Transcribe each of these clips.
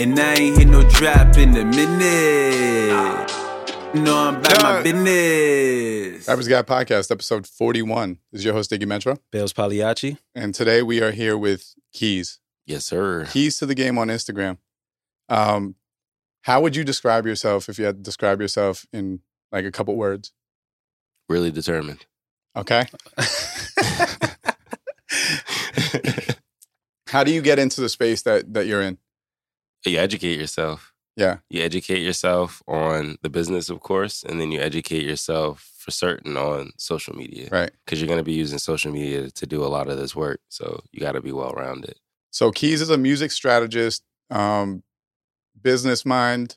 And I ain't hit no drop in a minute. No, I'm about my business. Rappers Guide Podcast, episode 41. This is your host, Diggy Metro. Bailz Pagliacci. And today we are here with Keyz. Yes, sir. Keyz to the game on Instagram. Um, how would you describe yourself if you had to describe yourself in like a couple words? Really determined. Okay. how do you get into the space that that you're in? You educate yourself. Yeah. You educate yourself on the business, of course, and then you educate yourself for certain on social media. Right. Because you're going to be using social media to do a lot of this work. So you got to be well rounded. So Keyz is a music strategist, um, business mind.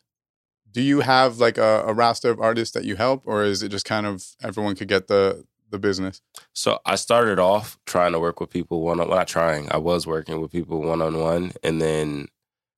Do you have like a, a roster of artists that you help, or is it just kind of everyone could get the the business? So I started off trying to work with people one on well, not trying. I was working with people one on one, and then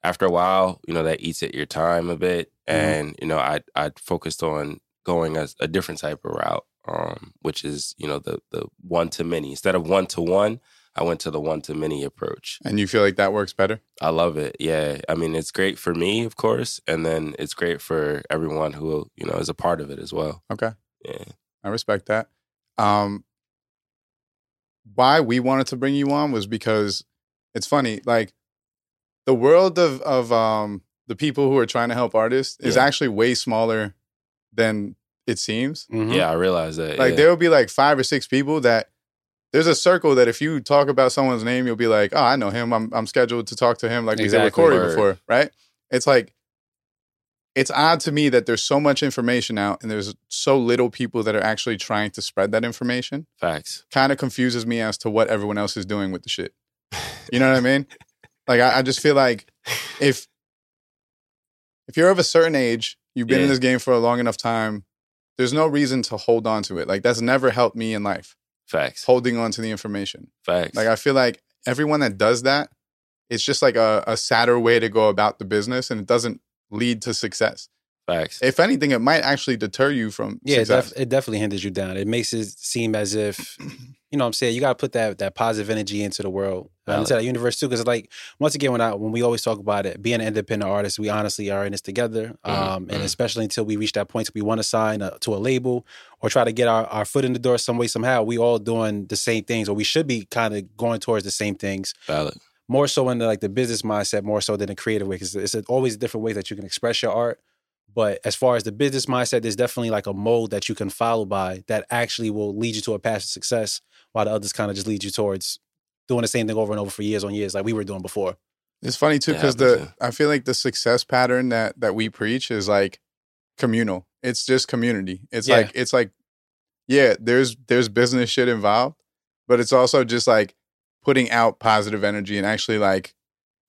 after a while, you know, that eats at your time a bit, Mhm. and you know, I I focused on going a, a different type of route, um, which is you know the the one to many instead of one to one. I went to the one to many approach. And you feel like that works better? I love it. Yeah, I mean, it's great for me, of course, and then it's great for everyone who you know is a part of it as well. Okay, Yeah. I respect that. Um, why we wanted to bring you on was because it's funny, like the world of of um the people who are trying to help artists is Yeah. actually way smaller than it seems. Mhm. Yeah, I realize that. Like yeah. there will be like five or six people that there's a circle that if you talk about someone's name, you'll be like, oh, I know him. I'm I'm scheduled to talk to him like we did with Corey Word. before, right? It's like it's odd to me that there's so much information out and there's so little people that are actually trying to spread that information. Facts. Kind of confuses me as to what everyone else is doing with the shit. You know what I mean? Like I, I just feel like if if you're of a certain age, you've been in this game for a long enough time, there's no reason to hold on to it. Like that's never helped me in life. Facts. Holding on to the information. Facts. Like I feel like everyone that does that, it's just like a, a sadder way to go about the business and it doesn't lead to success. Facts. If anything, it might actually deter you from Yeah, it, def- it definitely hinders you down. It makes it seem as if, you know what I'm saying, you got to put that that positive energy into the world, uh, Valid. into that universe too. Because, like, once again, when, I, when we always talk about it, being an independent artist, we honestly are in this together. Um, and mhm. especially until we reach that point, we want to sign a, to a label or try to get our, our foot in the door some way, somehow, we all doing the same things, or we should be kind of going towards the same things. Valid. more so in the, like the business mindset, more so than the creative way, because it's always different ways that you can express your art. But as far as the business mindset, there's definitely like a mold that you can follow by that actually will lead you to a path of success, while the others kind of just lead you towards doing the same thing over and over for years on years, like we were doing before. It's funny too because happens, the I feel like the success pattern that that we preach is like communal. It's just community. It's Yeah. like it's like yeah, there's there's business shit involved, but it's also just like putting out positive energy and actually like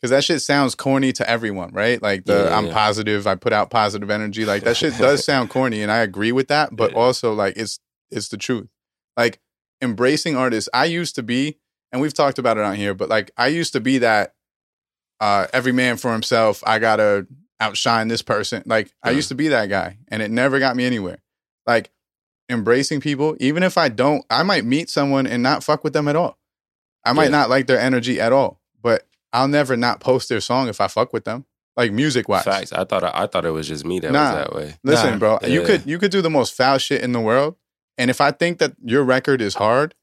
because that shit sounds corny to everyone, right? Like the Yeah, I'm yeah. positive, I put out positive energy. Like that shit does sound corny, and I agree with that. But Yeah. also like it's it's the truth. Like embracing artists. I used to be, and we've talked about it on here, but like I used to be that uh every man for himself. I gotta outshine this person. Like I used to be that guy, and it never got me anywhere. Like embracing people, even if I don't, I might meet someone and not fuck with them at all. I might Yeah. not like their energy at all, but I'll never not post their song if I fuck with them, like music wise. Facts. I thought I thought it was just me that Nah. was that way. Listen, Nah. bro, you could you could do the most foul shit in the world, and if I think that your record is hard,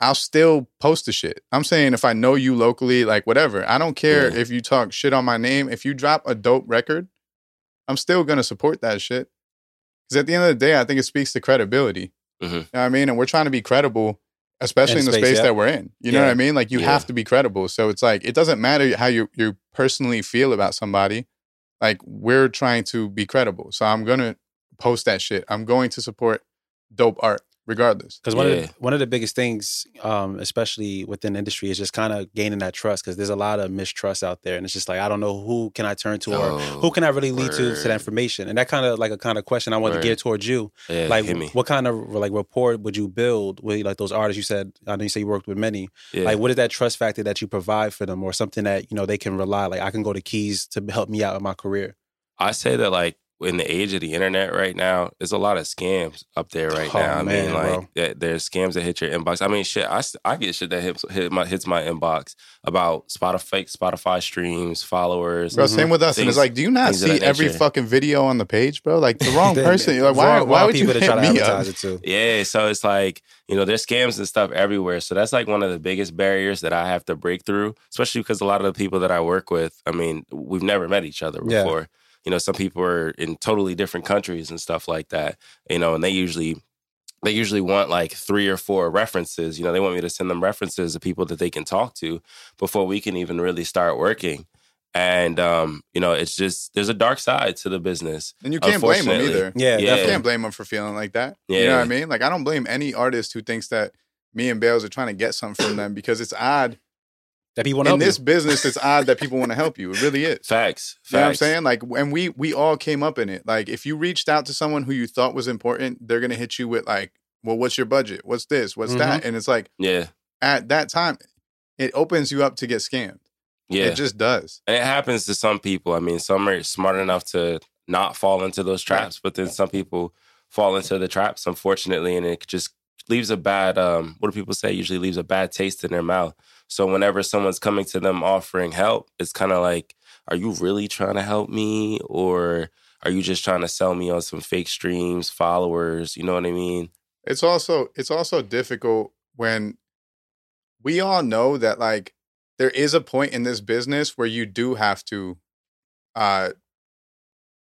I'll still post the shit. I'm saying if I know you locally, like whatever, I don't care Yeah. if you talk shit on my name. If you drop a dope record, I'm still gonna support that shit. Because at the end of the day, I think it speaks to credibility. Mhm. You know what I mean? And we're trying to be credible, especially in, the space, space yeah. that we're in. You know what I mean? Like you Yeah. have to be credible. So it's like it doesn't matter how you you personally feel about somebody. Like we're trying to be credible. So I'm gonna post that shit. I'm going to support dope art regardless. Because one of Yeah. the, one of the biggest things, um, especially within the industry, is just kind of gaining that trust. Because there's a lot of mistrust out there, and it's just like I don't know who can I turn to or Oh, who can I really lead to to word. that information. And that kind of like a kind of question I wanted Word. to gear towards you. Yeah, like me. what kind of like rapport would you build with like those artists you said i know you say you worked with many Yeah. like what is that trust factor that you provide for them or something that you know they can rely like i can go to Keyz to help me out in my career I say that like in the age of the internet right now, there's a lot of scams up there right Oh, now. I man, mean, like that, there's scams that hit your inbox. I mean, shit, I, s- I get shit that hits hit my hits my inbox about Spotify Spotify streams, followers. Bro, same with us. and it's like, do you not see every nature. fucking video on the page, bro? Like the wrong person. You're like, why? wrong- why wrong would you people to hit try to me advertise up? it too? Yeah, so it's like, you know, there's scams and stuff everywhere. So that's like one of the biggest barriers that I have to break through, especially because a lot of the people that I work with, I mean, we've never met each other Yeah. Before. You know, some people are in totally different countries and stuff like that, you know, and they usually they usually want like three or four references. You know, they want me to send them references of people that they can talk to before we can even really start working. And um, you know, it's just there's a dark side to the business. And you can't blame them either. Yeah, Yeah. You can't blame them for feeling like that. You know what I mean? Like I don't blame any artist who thinks that me and Bailz are trying to get something from them because it's odd. That people want In this business, it's odd that people want to help you. It really is. Facts. Facts. You know what I'm saying? Like, and we we all came up in it. Like, if you reached out to someone who you thought was important, they're gonna hit you with like, "Well, what's your budget? What's this? What's that?" And it's like Yeah. at that time, it opens you up to get scammed. Yeah. It just does. And it happens to some people. I mean, some are smart enough to not fall into those traps, but then some people fall into the traps, unfortunately, and it just leaves a bad um what do people say? Usually leaves a bad taste in their mouth. So whenever someone's coming to them offering help, it's kind of like, are you really trying to help me? Or are you just trying to sell me on some fake streams, followers? You know what I mean? It's also it's also difficult when we all know that like there is a point in this business where you do have to uh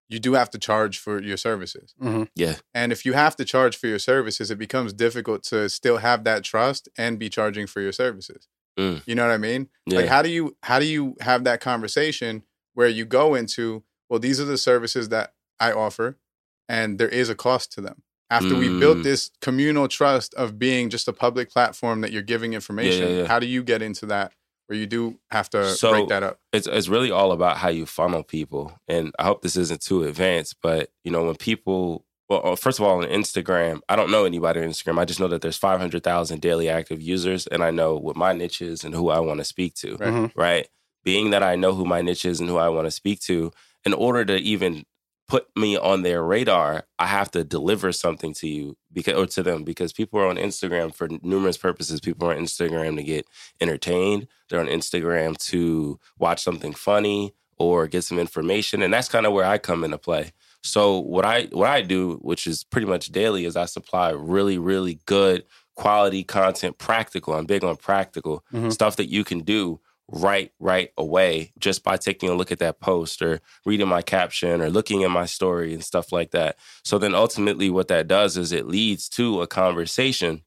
you do have to charge for your services. Mm-hmm. Yeah. And if you have to charge for your services, it becomes difficult to still have that trust and be charging for your services. Mm. You know what I mean? Yeah. Like how do you how do you have that conversation where you go into, well, these are the services that I offer and there is a cost to them. After we built Mm. this communal trust of being just a public platform that you're giving information, yeah, yeah. how do you get into that where you do have to So- break that up? it's it's really all about how you funnel people. And I hope this isn't too advanced, but you know, when people well, uh, first of all, on Instagram, I don't know anybody on Instagram. I just know that there's 500,000 daily active users, and I know what my niche is and who I want to speak to. Right. Mhm. Right? Being that I know who my niche is and who I want to speak to, in order to even put me on their radar, I have to deliver something to you because or to them because people are on Instagram for numerous purposes. People are on Instagram to get entertained. They're on Instagram to watch something funny or get some information, and that's kind of where I come into play. So what I what I do, which is pretty much daily, is I supply really really good quality content, practical. I'm big on practical Mhm. stuff that you can do right right away just by taking a look at that post or reading my caption or looking at my story and stuff like that. So then ultimately what that does is it leads to a conversation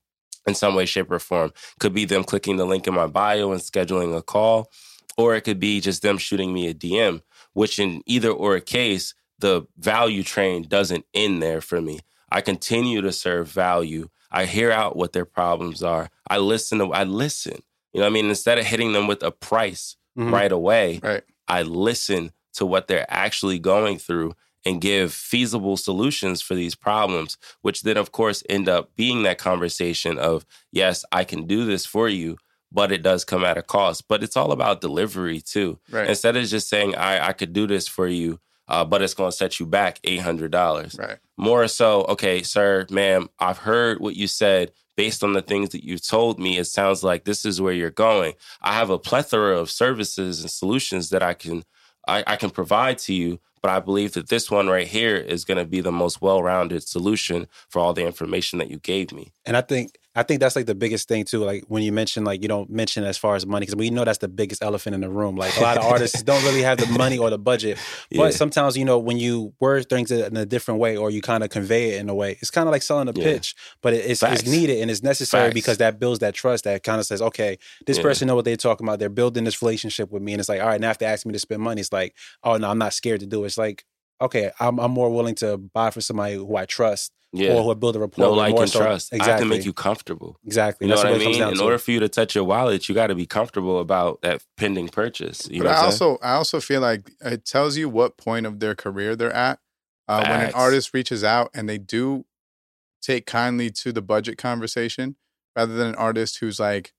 in some way shape or form. Could be them clicking the link in my bio and scheduling a call or it could be just them shooting me a DM, which in either or a case the value train doesn't end there for me. I continue to serve value. I hear out what their problems are. I listen to I listen. You know what I mean? Instead of hitting them with a price Mhm. right away, Right. I listen to what they're actually going through and give feasible solutions for these problems, which then, of course, end up being that conversation of, yes, I can do this for you, but it does come at a cost. But it's all about delivery too. Right. Instead of just saying, I, I could do this for you, uh, but it's going to set you back $800 Right. more so, okay, sir, ma'am, I've heard what you said. Based on the things that you've told me, it sounds like this is where you're going. I have a plethora of services and solutions that I can I, I can provide to you, but I believe that this one right here is going to be the most well-rounded solution for all the information that you gave me. And I think I think that's like the biggest thing too. Like when you mention like you don't mention as far as money because we know that's the biggest elephant in the room. Like a lot of artists don't really have the money or the budget. But Yeah. sometimes you know when you word things in a different way or you kind of convey it in a way, it's kind of like selling a Yeah. pitch, but it's, it's needed and it's necessary Facts. because that builds that trust. That kind of says, okay, this Yeah. person know what they're talking about. They're building this relationship with me, and it's like, all right, now if they ask me to spend money, it's like, oh no, I'm not scared to do it. It's like, okay, I'm, I'm more willing to buy from somebody who I trust Yeah. or who I build a rapport no, like, and so- trust. I have Exactly. to make you comfortable. Exactly. You know That's what I what comes mean? down In to. order for you to touch your wallet, you got to be comfortable about that pending purchase. You but know I what saying? also I also feel like it tells you what point of their career they're at. Uh, when an artist reaches out and they do take kindly to the budget conversation, rather than an artist who's like,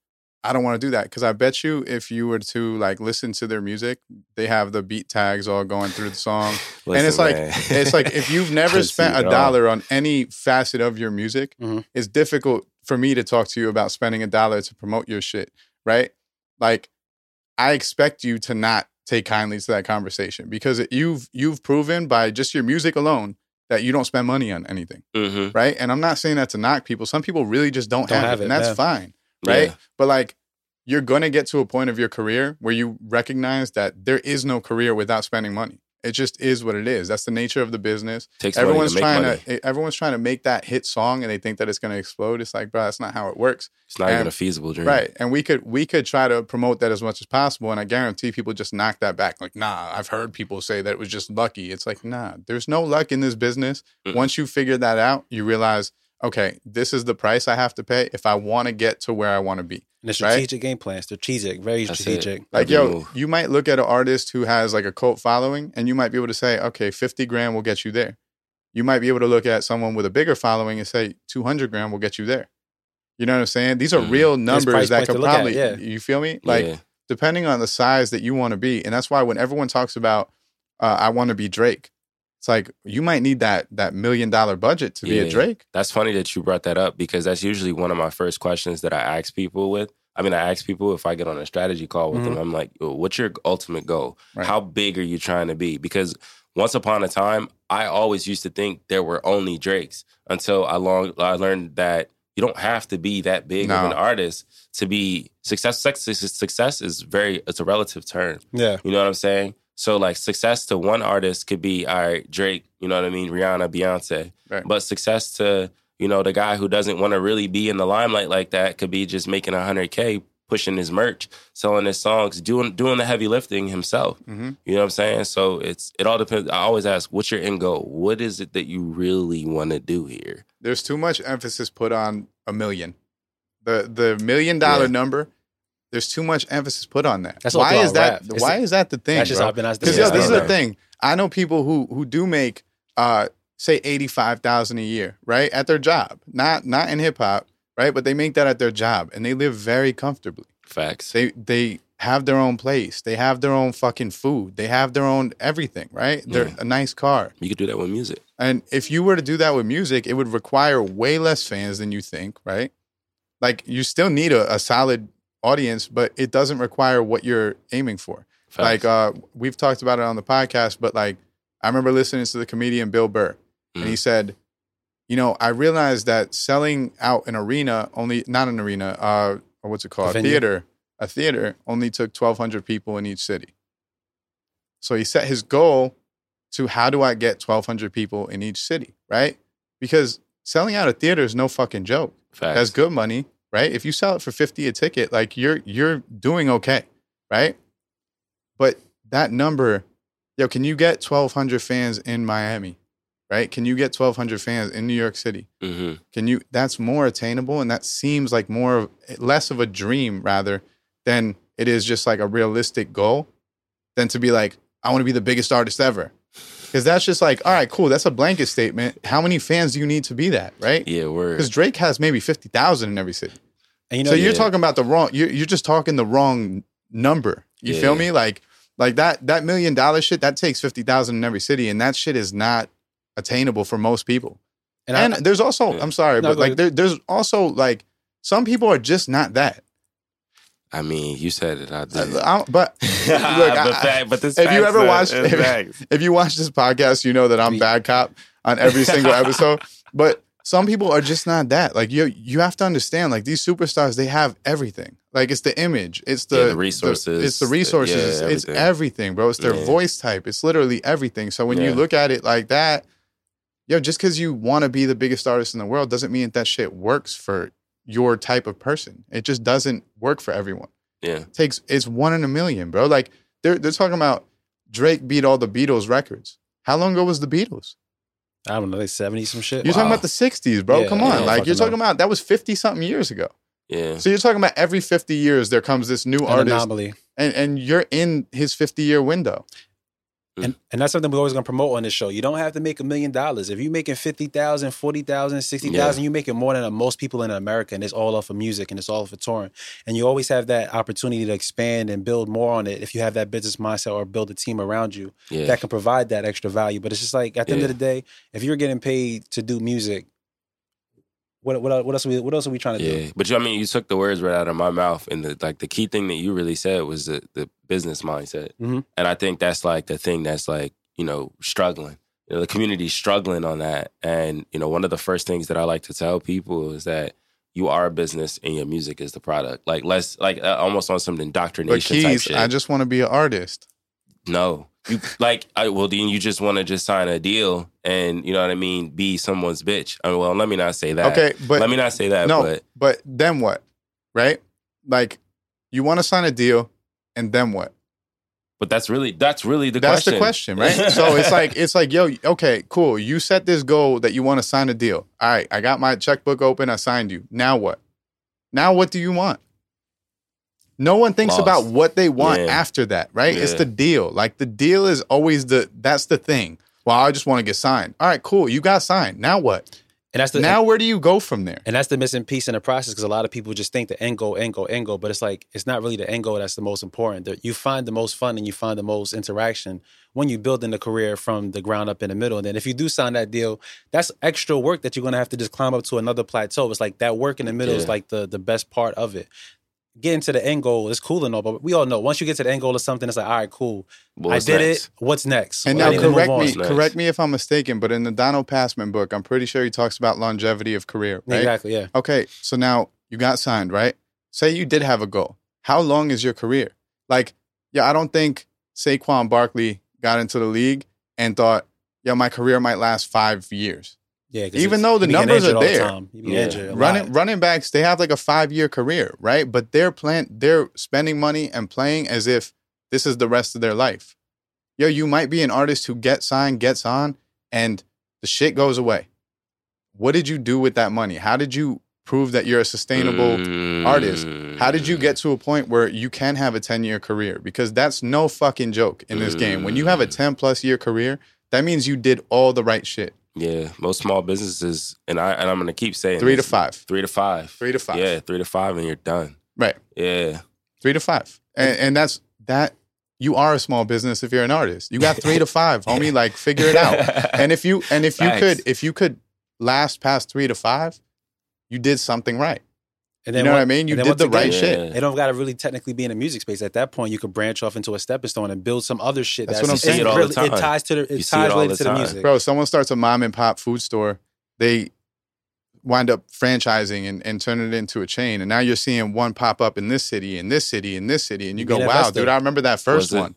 I don't want to do that because I bet you if you were to like listen to their music, they have the beat tags all going through the song. and it's like it's like if you've never spent a dollar on any facet of your music, Mhm. it's difficult for me to talk to you about spending a dollar to promote your shit, right? Like I expect you to not take kindly to that conversation because it, you've you've proven by just your music alone that you don't spend money on anything, Mhm. right? And I'm not saying that to knock people. Some people really just don't, Don't have, have it, it, and that's yeah. fine, right? Yeah. But like you're going to get to a point of your career where you recognize that there is no career without spending money. It just is what it is. That's the nature of the business. Takes everyone's to trying money. to everyone's trying to make that hit song and they think that it's going to explode. It's like, bro, that's not how it works. It's not even a feasible dream. Right. And we could we could try to promote that as much as possible and I guarantee people just knock that back like, "Nah, I've heard people say that it was just lucky." It's like, "Nah, there's no luck in this business." Mm-mm. Once you figure that out, you realize, "Okay, this is the price I have to pay if I want to get to where I want to be." And the Right. strategic game plan, strategic, very That's it. strategic. Like, Every yo, move. you might look at an artist who has like a cult following and you might be able to say, okay, 50 grand will get you there. You might be able to look at someone with a bigger following and say 200 grand will get you there. You know what I'm saying? These are Mhm. real price numbers that points could to look at, probably, yeah. you feel me? Like, yeah. depending on the size that you want to be. And that's why when everyone talks about, uh, I want to be Drake, it's like you might need that that million dollar budget to be a Drake. That's funny that you brought that up because that's usually one of my first questions that I ask people with. I mean, I ask people if I get on a strategy call with them, I'm like, what's your ultimate goal? Mm-hmm. Right. How big are you trying to be? Because once upon a time, I always used to think there were only Drakes until I long I learned that you don't have to be that big of an artist to be success. Success, success is very it's a relative term. Yeah. You know what I'm saying? So like success to one artist could be all right, Drake, you know what I mean, Rihanna, Beyonce. Right. But success to, you know, the guy who doesn't want to really be in the limelight like that could be just making 100k, pushing his merch, selling his songs, doing doing the heavy lifting himself. Mhm. You know what I'm saying? So it's it all depends. I always ask, what's your end goal? What is it that you really want to do here? There's too much emphasis put on a million. The the million dollar Yeah. number, there's too much emphasis put on that. That's why is that rap. Why is that the thing? That's just bro? I've. Because Yeah, yo, this is the thing. I know people who who do make uh say eighty five thousand a year, right? At their job. Not not in hip hop, right? But they make that at their job and they live very comfortably. Facts. They they have their own place. They have their own fucking food. They have their own everything, right? They're Yeah. a nice car. You could do that with music. And if you were to do that with music, it would require way less fans than you think, right? Like you still need a, a solid audience, but it doesn't require what you're aiming for. Facts. Like uh, we've talked about it on the podcast, but like I remember listening to the comedian Bill Burr, and he said, you know, I realized that selling out an arena only not an arena, uh, or what's it called, venue? theater, a theater only took twelve hundred people in each city. So he set his goal to how do I get twelve hundred people in each city, right? Because selling out a theater is no fucking joke. Facts. That's good money, right? If you sell it for 50 a ticket, like you're you're doing okay, right? But that number, yo, can you get 1200 fans in Miami? Right? Can you get 1200 fans in New York City? hmm Can you that's more attainable and that seems like more of less of a dream rather than it is just like a realistic goal than to be like I want to be the biggest artist ever. Cuz that's just like, all right, cool, that's a blanket statement. How many fans do you need to be that, right? Yeah, word. Because Drake has maybe fifty thousand in every city. And you know, so you're yeah. talking about the wrong. You're you're just talking the wrong number. You Yeah. feel me? Like like that that million dollar shit that takes fifty thousand in every city, and that shit is not attainable for most people. and, And, I, there's also Yeah. I'm sorry, No, but like there, there's also like some people are just not that. I mean, you said it. I did. I- but but, I- fact, but this if you ever uh, watched- if- if you watch this podcast, you know that I'm bad cop on every single episode. But some people are just not that. Like you, you have to understand. Like these superstars, they have everything. Like it's the image, it's the, Yeah, the resources, it's the the- resources, yeah, it's, it's everything. everything, bro. It's their Yeah. voice type. It's literally everything. So when you look at it like that, yo, just because you want to be the biggest artist in the world doesn't mean that, that shit works for your type of person. It just doesn't work for everyone Yeah, takes it's one in a million, bro. Like they're they're talking about Drake beat all the Beatles records. How long ago was the Beatles? I don't know, like seventy some shit. You're talking about the '60s, bro. Yeah, Come on, don't like you're talking know. about that was fifty something years ago. yeah. So you're talking about every 50 years there comes this new An artist, anomaly. and and you're in his 50 year window. And, mm-hmm. and that's something we're always going to promote on this show. You don't have to make a million dollars. If you're making 50,000, 40,000, 60,000, you're making more than most people in America. And it's all off of music and it's all off of touring. And you always have that opportunity to expand and build more on it if you have that business mindset or build a team around you Yeah. that can provide that extra value. But it's just like at the end of the day, if you're getting paid to do music, what what, what else are we what else are we trying to do? Yeah, but you, I mean, you took the words right out of my mouth, and the like. The key thing that you really said was the the business mindset, Mhm. and I think that's like the thing that's like you know struggling. You know, the community's struggling on that, and you know, one of the first things that I like to tell people is that you are a business and your music is the product. Like let's like uh, almost on some But indoctrination type Keyz, shit. I just want to be an artist. No, you like I well then you just want to just sign a deal and you know what I mean. Be someone's bitch. I mean, well, let me not say that. Okay, but let me not say that. no, but but then what? Right? Like, you want to sign a deal, and then what? but that's really that's really the That's question. the question, right? so it's like it's like, yo, okay, cool. You set this goal that you want to sign a deal. All right, I got my checkbook open. I signed you. Now what? Now what do you want? No one thinks Lost. about what they want Yeah. after that, right? It's the deal. Like the deal is always the that's the thing. Well, I just want to get signed. All right, cool. You got signed. Now what? And that's the now where do you go from there? And that's the missing piece in the process because a lot of people just think the end goal, end goal, end goal, but it's like it's not really the end goal that's the most important. The- You find the most fun and you find the most interaction when you build in the career from the ground up in the middle. And then if you do sign that deal, that's extra work that you're gonna have to just climb up to another plateau. It's like that work in the middle is like the the best part of it. Getting to the end goal is cool and all, but we all know once you get to the end goal of something, it's like, all right, cool. What's I did next? it. What's next? And Well, now I need to move correct me, correct me if I'm mistaken, but in the Donald Passman book, I'm pretty sure he talks about longevity of career, right? Exactly, yeah. Okay, so now you got signed, right? Say you did have a goal. How long is your career? Like, yeah, I don't think Saquon Barkley got into the league and thought, yeah, my career might last five years. Yeah, 'cause Even though the you be getting numbers are all the there. time. You be Yeah. Running running backs, they have like a five year career, right? But they're plan they're spending money and playing as if this is the rest of their life. Yo, you might be an artist who gets signed, gets on, and the shit goes away. What did you do with that money? How did you prove that you're a sustainable artist? How did you get to a point where you can have a 10 year career? Because that's no fucking joke in this game. When you have a mm. 10 plus year career, that means you did all the right shit. Yeah, most small businesses, and I and I'm gonna keep saying Three to five. three to five, Three to five. Yeah, three to five, and you're done. Right. Yeah, Three to five. And, and that's that. You are a small business if you're an artist. You got three to five, homie. Like figure it out. And if you and if you could if you could last past three to five, you did something right. And You know what I mean? You did once the again, right shit. Yeah. It don't got to really technically be in the music space. At that point, you could branch off into a stepping stone and build some other shit. That's That's, what I'm saying. It all the really- It ties to the. It see ties all related the to the music. Bro, someone starts a mom and pop food store, they wind up franchising and, and turn it into a chain. And now you're seeing one pop up in this city, in this city, in this city. And you You go, wow, dude, I remember that first one.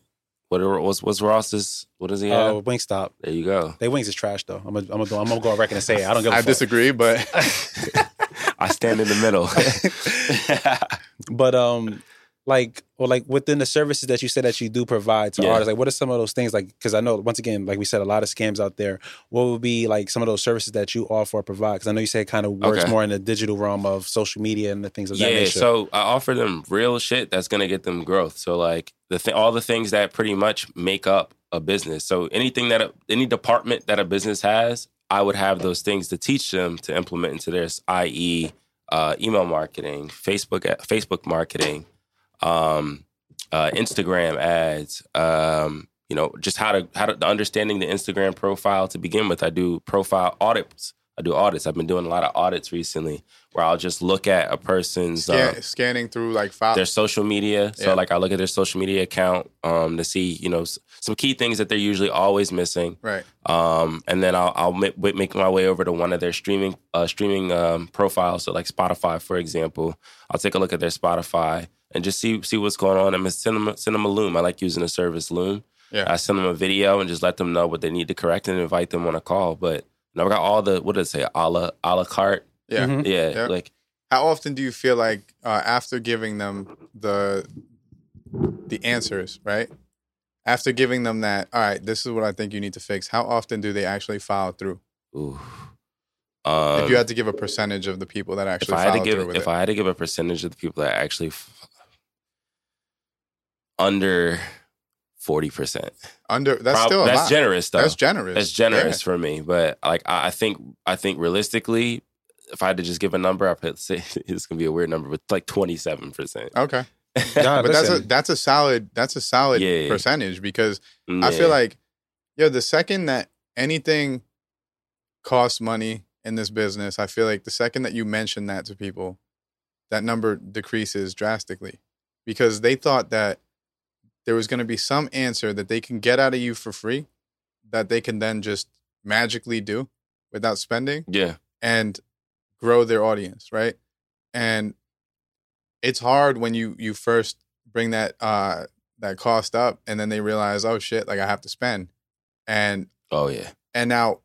What are- what's what's Ross's? What does he have? Oh, Wingstop. there you go. They wings is trash though. I'm gonna, I'm gonna, I'm gonna go on record and say it. I don't give a I fuck. disagree, but I stand in the middle. But um, like, or like within the services that you said that you do provide to Yeah. artists, like what are some of those things? Like, because I know once again, like we said, a lot of scams out there. What would be like some of those services that you offer or provide? Because I know you say it kind of works Okay. more in the digital realm of social media and the things of that yeah, nature. so I offer them real shit that's gonna get them growth. So like the th- all the things that pretty much make up a business. So anything that a, any department that a business has, I would have those things to teach them to implement into theirs, i.e., uh, email marketing, Facebook Facebook marketing, um, uh, Instagram ads. Um, you know, just how to how to understanding the Instagram profile to begin with. I do profile audits. I do audits. I've been doing a lot of audits recently where I'll just look at a person's uh, scan, scanning through like files. their social media. So Yeah. like I look at their social media account um, to see you know s- some key things that they're usually always missing. right. Um, and then I'll, I'll make, make my way over to one of their streaming uh, streaming um, profiles. So like Spotify, for example, I'll take a look at their Spotify and just see see what's going on. I'm send them send them a Loom. I like using the service Loom. Yeah. I send them a video and just let them know what they need to correct and invite them on a call. But you know, I got all the what did it say? A la a la carte. Yeah. Mhm. Yeah, Yeah. like How often do you feel like uh, after giving them the the answers, right? After giving them that, all right, this is what I think you need to fix. How often do they actually follow through? ooh. Um, if you had to give a percentage of the people that actually, if actually I had follow to give if it, I had to give a percentage of the people that actually f- under forty percent. Under that's still a that's lot. generous though. That's generous. That's generous for me. But like I I think I think realistically, if I had to just give a number, I would say it's gonna be a weird number, but like twenty seven percent. Okay. Nah, But that's a that's a solid that's a solid Yeah. percentage because I feel like yo, the second that anything costs money in this business, I feel like the second that you mention that to people, that number decreases drastically. Because they thought that there was gonna be some answer that they can get out of you for free that they can then just magically do without spending. yeah, and grow their audience, right? And it's hard when you you first bring that uh that cost up and then they realize, oh shit, like I have to spend. And oh yeah, and now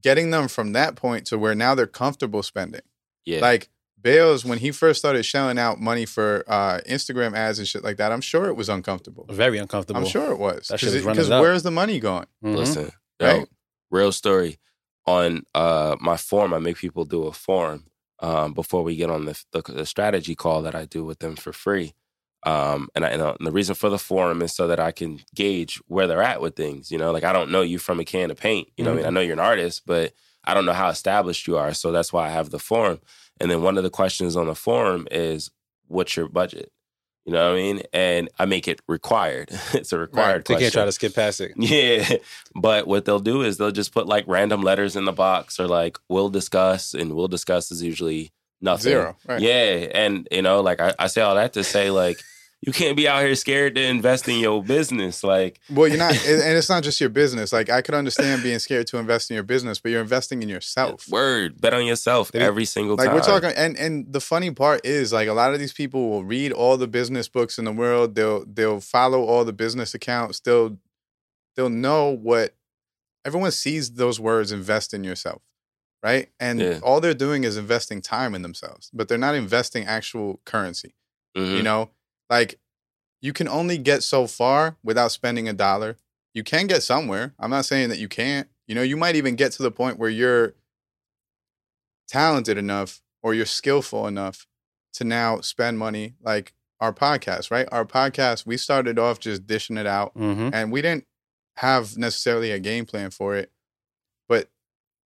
getting them from that point to where now they're comfortable spending. yeah, Like Bailz, when he first started shelling out money for uh Instagram ads and shit like that, I'm sure it was uncomfortable. very uncomfortable. I'm sure it was. That shit was running Because where's the money going? Mhm. Listen, yo, Right? real story. On uh, my forum, I make people do a forum um, before we get on the, the the strategy call that I do with them for free. Um, and, I, and, uh, the reason for the forum is so that I can gauge where they're at with things. You know, like I don't know you from a can of paint. You know, what I mean, I know you're an artist, but I don't know how established you are. So that's why I have the forum. And then one of the questions on the forum is, "What's your budget?" You know what I mean? And I make it required. it's a required They question. can't try to skip past it. Yeah. But what they'll do is they'll just put like random letters in the box or like we'll discuss and we'll discuss is usually nothing. Zero. Right. Yeah. And you know, like I, I say all that to say like you can't be out here scared to invest in your business. Like Well, you're not, and it's not just your business. Like I could understand being scared to invest in your business, but you're investing in yourself. word, bet on yourself They- every single Like time. we're talking, and and the funny part is, like a lot of these people will read all the business books in the world. They'll they'll follow all the business accounts. They'll they'll know what everyone sees those words. Invest in yourself, right? And Yeah. all they're doing is investing time in themselves, but they're not investing actual currency. Mhm. You know, like you can only get so far without spending a dollar. You can get somewhere. I'm not saying that you can't. You know, you might even get to the point where you're talented enough or you're skillful enough to now spend money like our podcast, right? Our podcast, we started off just dishing it out Mm-hmm. and we didn't have necessarily a game plan for it. But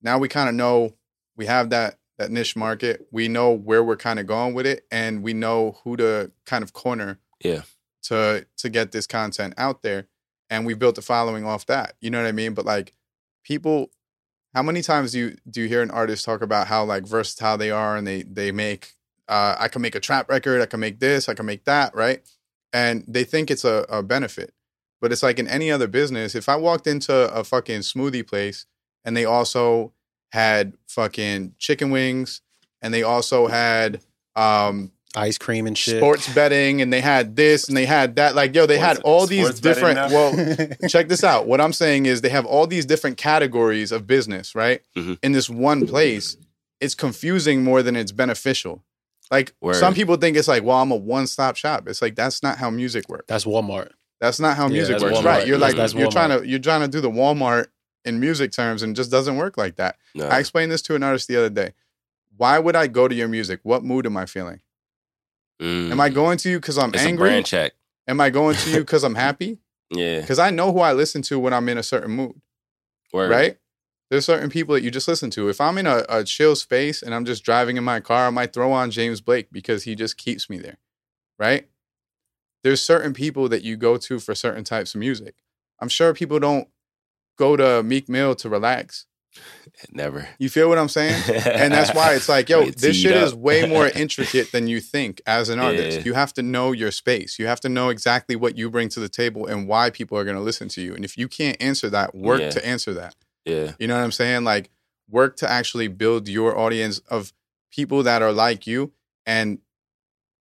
now we kind of know we have that that niche market. We know where we're kind of going with it and we know who to kind of corner Yeah. to to get this content out there and we built a following off that. You know what I mean? But like people how many times do you do you hear an artist talk about how like versatile they are and they they make uh I can make a trap record, I can make this, I can make that, right? And they think it's a, a benefit. But it's like in any other business, if I walked into a fucking smoothie place and they also had fucking chicken wings and they also had um Ice cream and shit. sports betting and they had this and they had that like yo they had all these different well check this out what i'm saying is they have all these different categories of business right Mhm. in this one place it's confusing more than it's beneficial like Word. some people think it's like well i'm a one-stop shop it's like that's not how music works That's Walmart. that's not how music that's works Walmart. right you're like That's you're Walmart. trying to you're trying to do the walmart in music terms and it just doesn't work like that No. i explained this to an artist the other day why would i go to your music what mood am i feeling Mm. am i going to you because i'm it's a angry brand check. Am I going to you because I'm happy? Yeah. Because I know who I listen to when I'm in a certain mood, Word. right? There's certain people that you just listen to. If I'm in a, a chill space and I'm just driving in my car, I might throw on James Blake because he just keeps me there, right? There's certain people that you go to for certain types of music. I'm sure people don't go to Meek Mill to relax. Never. You feel what I'm saying? and that's why it's like, yo, this shit up. is way more intricate than you think as an artist. Yeah. You have to know your space. You have to know exactly what you bring to the table and why people are going to listen to you. And if you can't answer that, work Yeah. to answer that. Yeah. You know what I'm saying? Like, work to actually build your audience of people that are like you and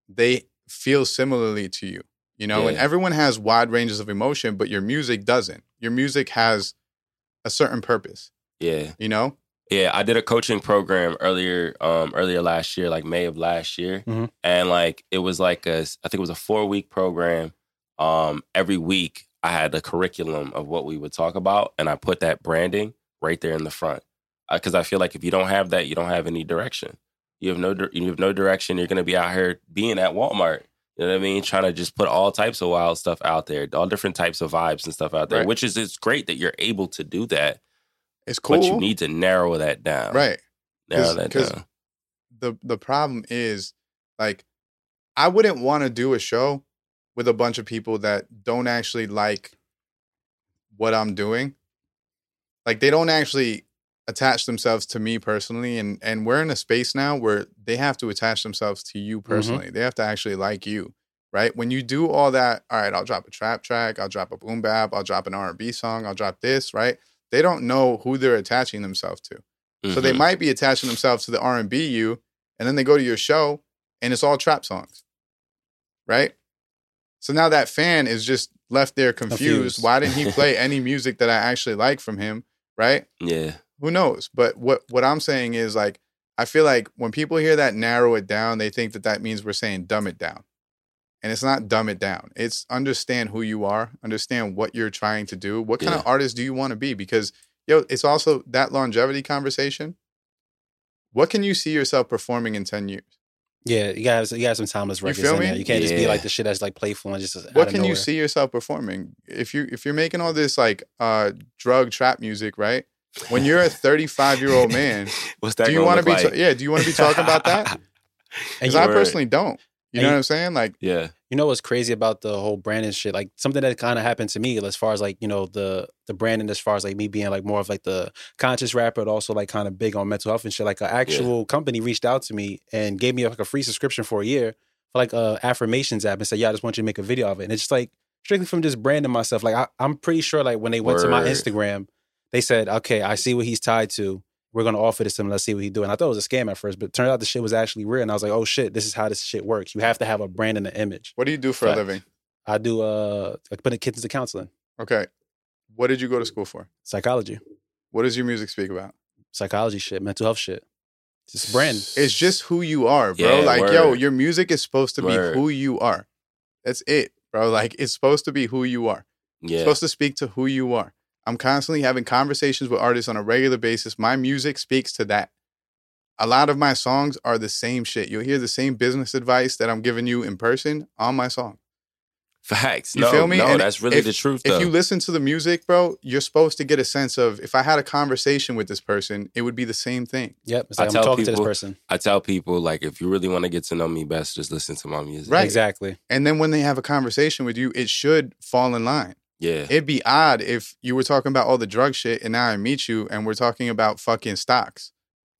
they feel similarly to you. You know, and everyone has wide ranges of emotion, but your music doesn't. Your music has a certain purpose, Yeah. you know? Yeah, I did a coaching program earlier, um, earlier last year, like May of last year, Mhm. and like it was like a, I think it was a four week program. Um, every week I had a curriculum of what we would talk about, and I put that branding right there in the front because I feel like if you don't have that, you don't have any direction. You have no, you have no direction. You're going to be out here being at Walmart, You know what I mean? Trying to just put all types of wild stuff out there, all different types of vibes and stuff out there, Right. which is it's great that you're able to do that, It's cool. but you need to narrow that down. right. Narrow that down. the the problem is like I wouldn't want to do a show with a bunch of people that don't actually like what I'm doing. Like they don't actually attach themselves to me personally and and we're in a space now where they have to attach themselves to you personally. They have to actually like you. Right? When you do all that, all right, I'll drop a trap track, I'll drop a boom bap, I'll drop an R&B song, I'll drop this, right? They don't know who they're attaching themselves to. So they Mhm. might be attaching themselves to the R and B you, and then they go to your show and it's all trap songs, right? So now that fan is just left there confused. Confused. Why didn't he play any music that I actually like from him, right? yeah, Who knows? But what what I'm saying is like I feel like when people hear that narrow it down, they think that that means we're saying dumb it down. And it's not dumb it down. It's understand who you are, understand what you're trying to do. What kind Yeah. of artist do you want to be? Because yo, it's also that longevity conversation. What can you see yourself performing in 10 years? Yeah, you gotta you gotta some timeless You records feel in me? there. You can't just be like the shit that's like playful and just out What of can you see yourself performing? If you if you're making all this like uh drug trap music, right? When you're a 35 year old man, what's that? do you want to be ta- yeah, do you want to be talking about that? Because I Word. personally don't. You And know you- what I'm saying? Like, yeah, you know what's crazy about the whole branding shit? Like something that kind of happened to me as far as like you know the the branding as far as like me being like more of like the conscious rapper, but also like kind of big on mental health and shit. Like an actual company reached out to me and gave me like a free subscription for a year for like a affirmations app and said, "Yeah, I just want you to make a video of it." And it's just like strictly from just branding myself. Like I, I'm pretty sure like when they went to my Instagram, they said, "Okay, I see what he's tied to." We're gonna offer this to him. Let's see what he's doing. I thought it was a scam at first, but it turned out the shit was actually real. And I was like, "Oh shit, this is how this shit works. You have to have a brand and an image." what do you do for Facts. a living? I do uh like putting kids into counseling, Okay. What did you go to school for? psychology, What does your music speak about? psychology shit, mental health shit. It's brand. It's just who you are, bro. Yeah, like, yo, your music is supposed to be who you are. That's it, bro. Like, it's supposed to be who you are. It's yeah, supposed to speak to who you are. I'm constantly having conversations with artists on a regular basis. My music speaks to that. A lot of my songs are the same shit. You'll hear the same business advice that I'm giving you in person on my song. facts. You no, feel me? No, And that's really if- the truth. Though. If you listen to the music, bro, you're supposed to get a sense of if I had a conversation with this person, it would be the same thing. Yep. It's I like I'm tell talking to this people- person. I tell people like, if you really want to get to know me best, just listen to my music. Right. Exactly. And then when they have a conversation with you, it should fall in line. Yeah, It'd be odd if you were talking about all the drug shit and now I meet you and we're talking about fucking stocks.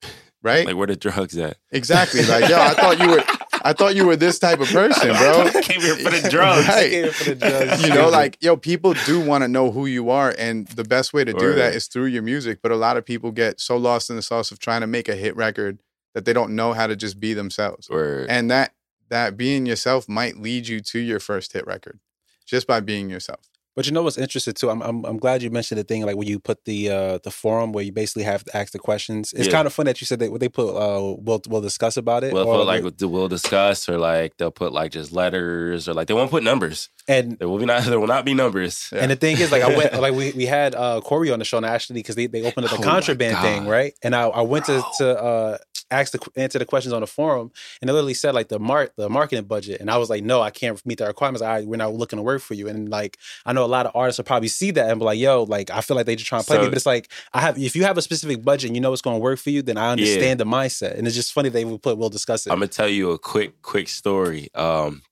Right? like where the drugs at? exactly. Like, yo, I thought you were I thought you were this type of person, bro. I came here for the drugs. Right. Came for the drugs. You know, like, yo, people do want to know who you are. And the best way to do Word. that is through your music. But a lot of people get so lost in the sauce of trying to make a hit record that they don't know how to just be themselves. Word. And that that being yourself might lead you to your first hit record just by being yourself. But you know what's interesting too? I'm, I'm I'm glad you mentioned the thing like when you put the uh the forum where you basically have to ask the questions. It's Yeah. kind of fun that you said that they put uh we'll we'll discuss about it. Well, or put like we'll discuss, or like they'll put like just letters, or like they won't put numbers. and There will be not. There will not be numbers. Yeah. And the thing is, like, I went, like, we, we had uh, Corey on the show and Ashley because they, they opened up the Oh contraband thing, right? And I, I went to to uh, ask the answer the questions on the forum, and they literally said like the mark the marketing budget, and I was like, no, I can't meet the requirements. I we're not looking to work for you, and like I know a lot of artists will probably see that and be like, yo, like I feel like they just trying to play me, but it's like I have if you have a specific budget and you know it's going to work for you, then I understand the mindset, and it's just funny they would put we'll discuss it. I'm gonna tell you a quick, quick story. Um,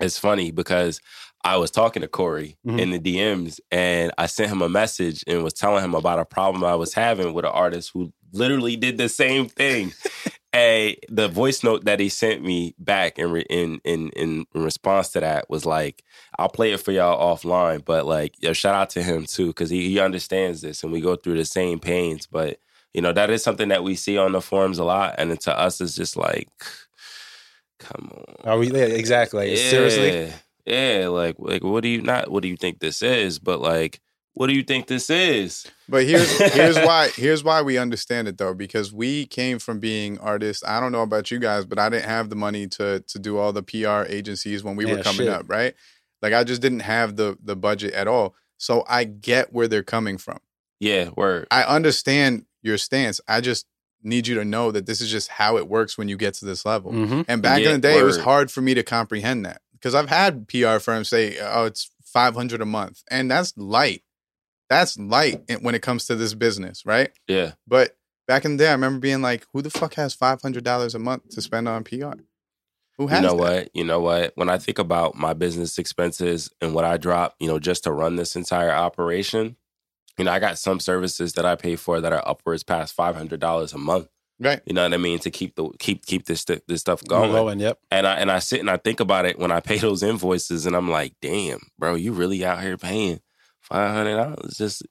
it's funny because I was talking to Corey Mhm. in the DMs, and I sent him a message and was telling him about a problem I was having with an artist who literally did the same thing. and the voice note that he sent me back in re- in, in in response to that was like, "I'll play it for y'all offline," but like, yo, shout out to him too because he he understands this, and we go through the same pains, but. You know, that is something that we see on the forums a lot. And to us, it's just like, come on. Are we yeah, exactly? Like, Seriously, Yeah, like like what do you not what do you think this is? But like, what do you think this is? But here's here's why here's why we understand it though because we came from being artists. I don't know about you guys, but I didn't have the money to to do all the PR agencies when we were coming shit. up, right? Like I just didn't have the the budget at all. So I get where they're coming from. Yeah, word. I understand your stance. I just need you to know that this is just how it works when you get to this level. Mhm. And back Yeah, in the day, it was hard for me to comprehend that because I've had PR firms say, "Oh, it's five hundred a month," and that's light. That's light when it comes to this business, right? Yeah. But back in the day, I remember being like, "Who the fuck has five hundred dollars a month to spend on PR? Who has You know that? what? You know what? When I think about my business expenses and what I drop, you know, just to run this entire operation, you know, I got some services that I pay for that are upwards past five hundred dollars a month. Right? You know what I mean? To keep the keep keep this this stuff going. Going, yep. And I and I sit and I think about it when I pay those invoices, and I'm like, damn, bro, you really out here paying five hundred dollars? Just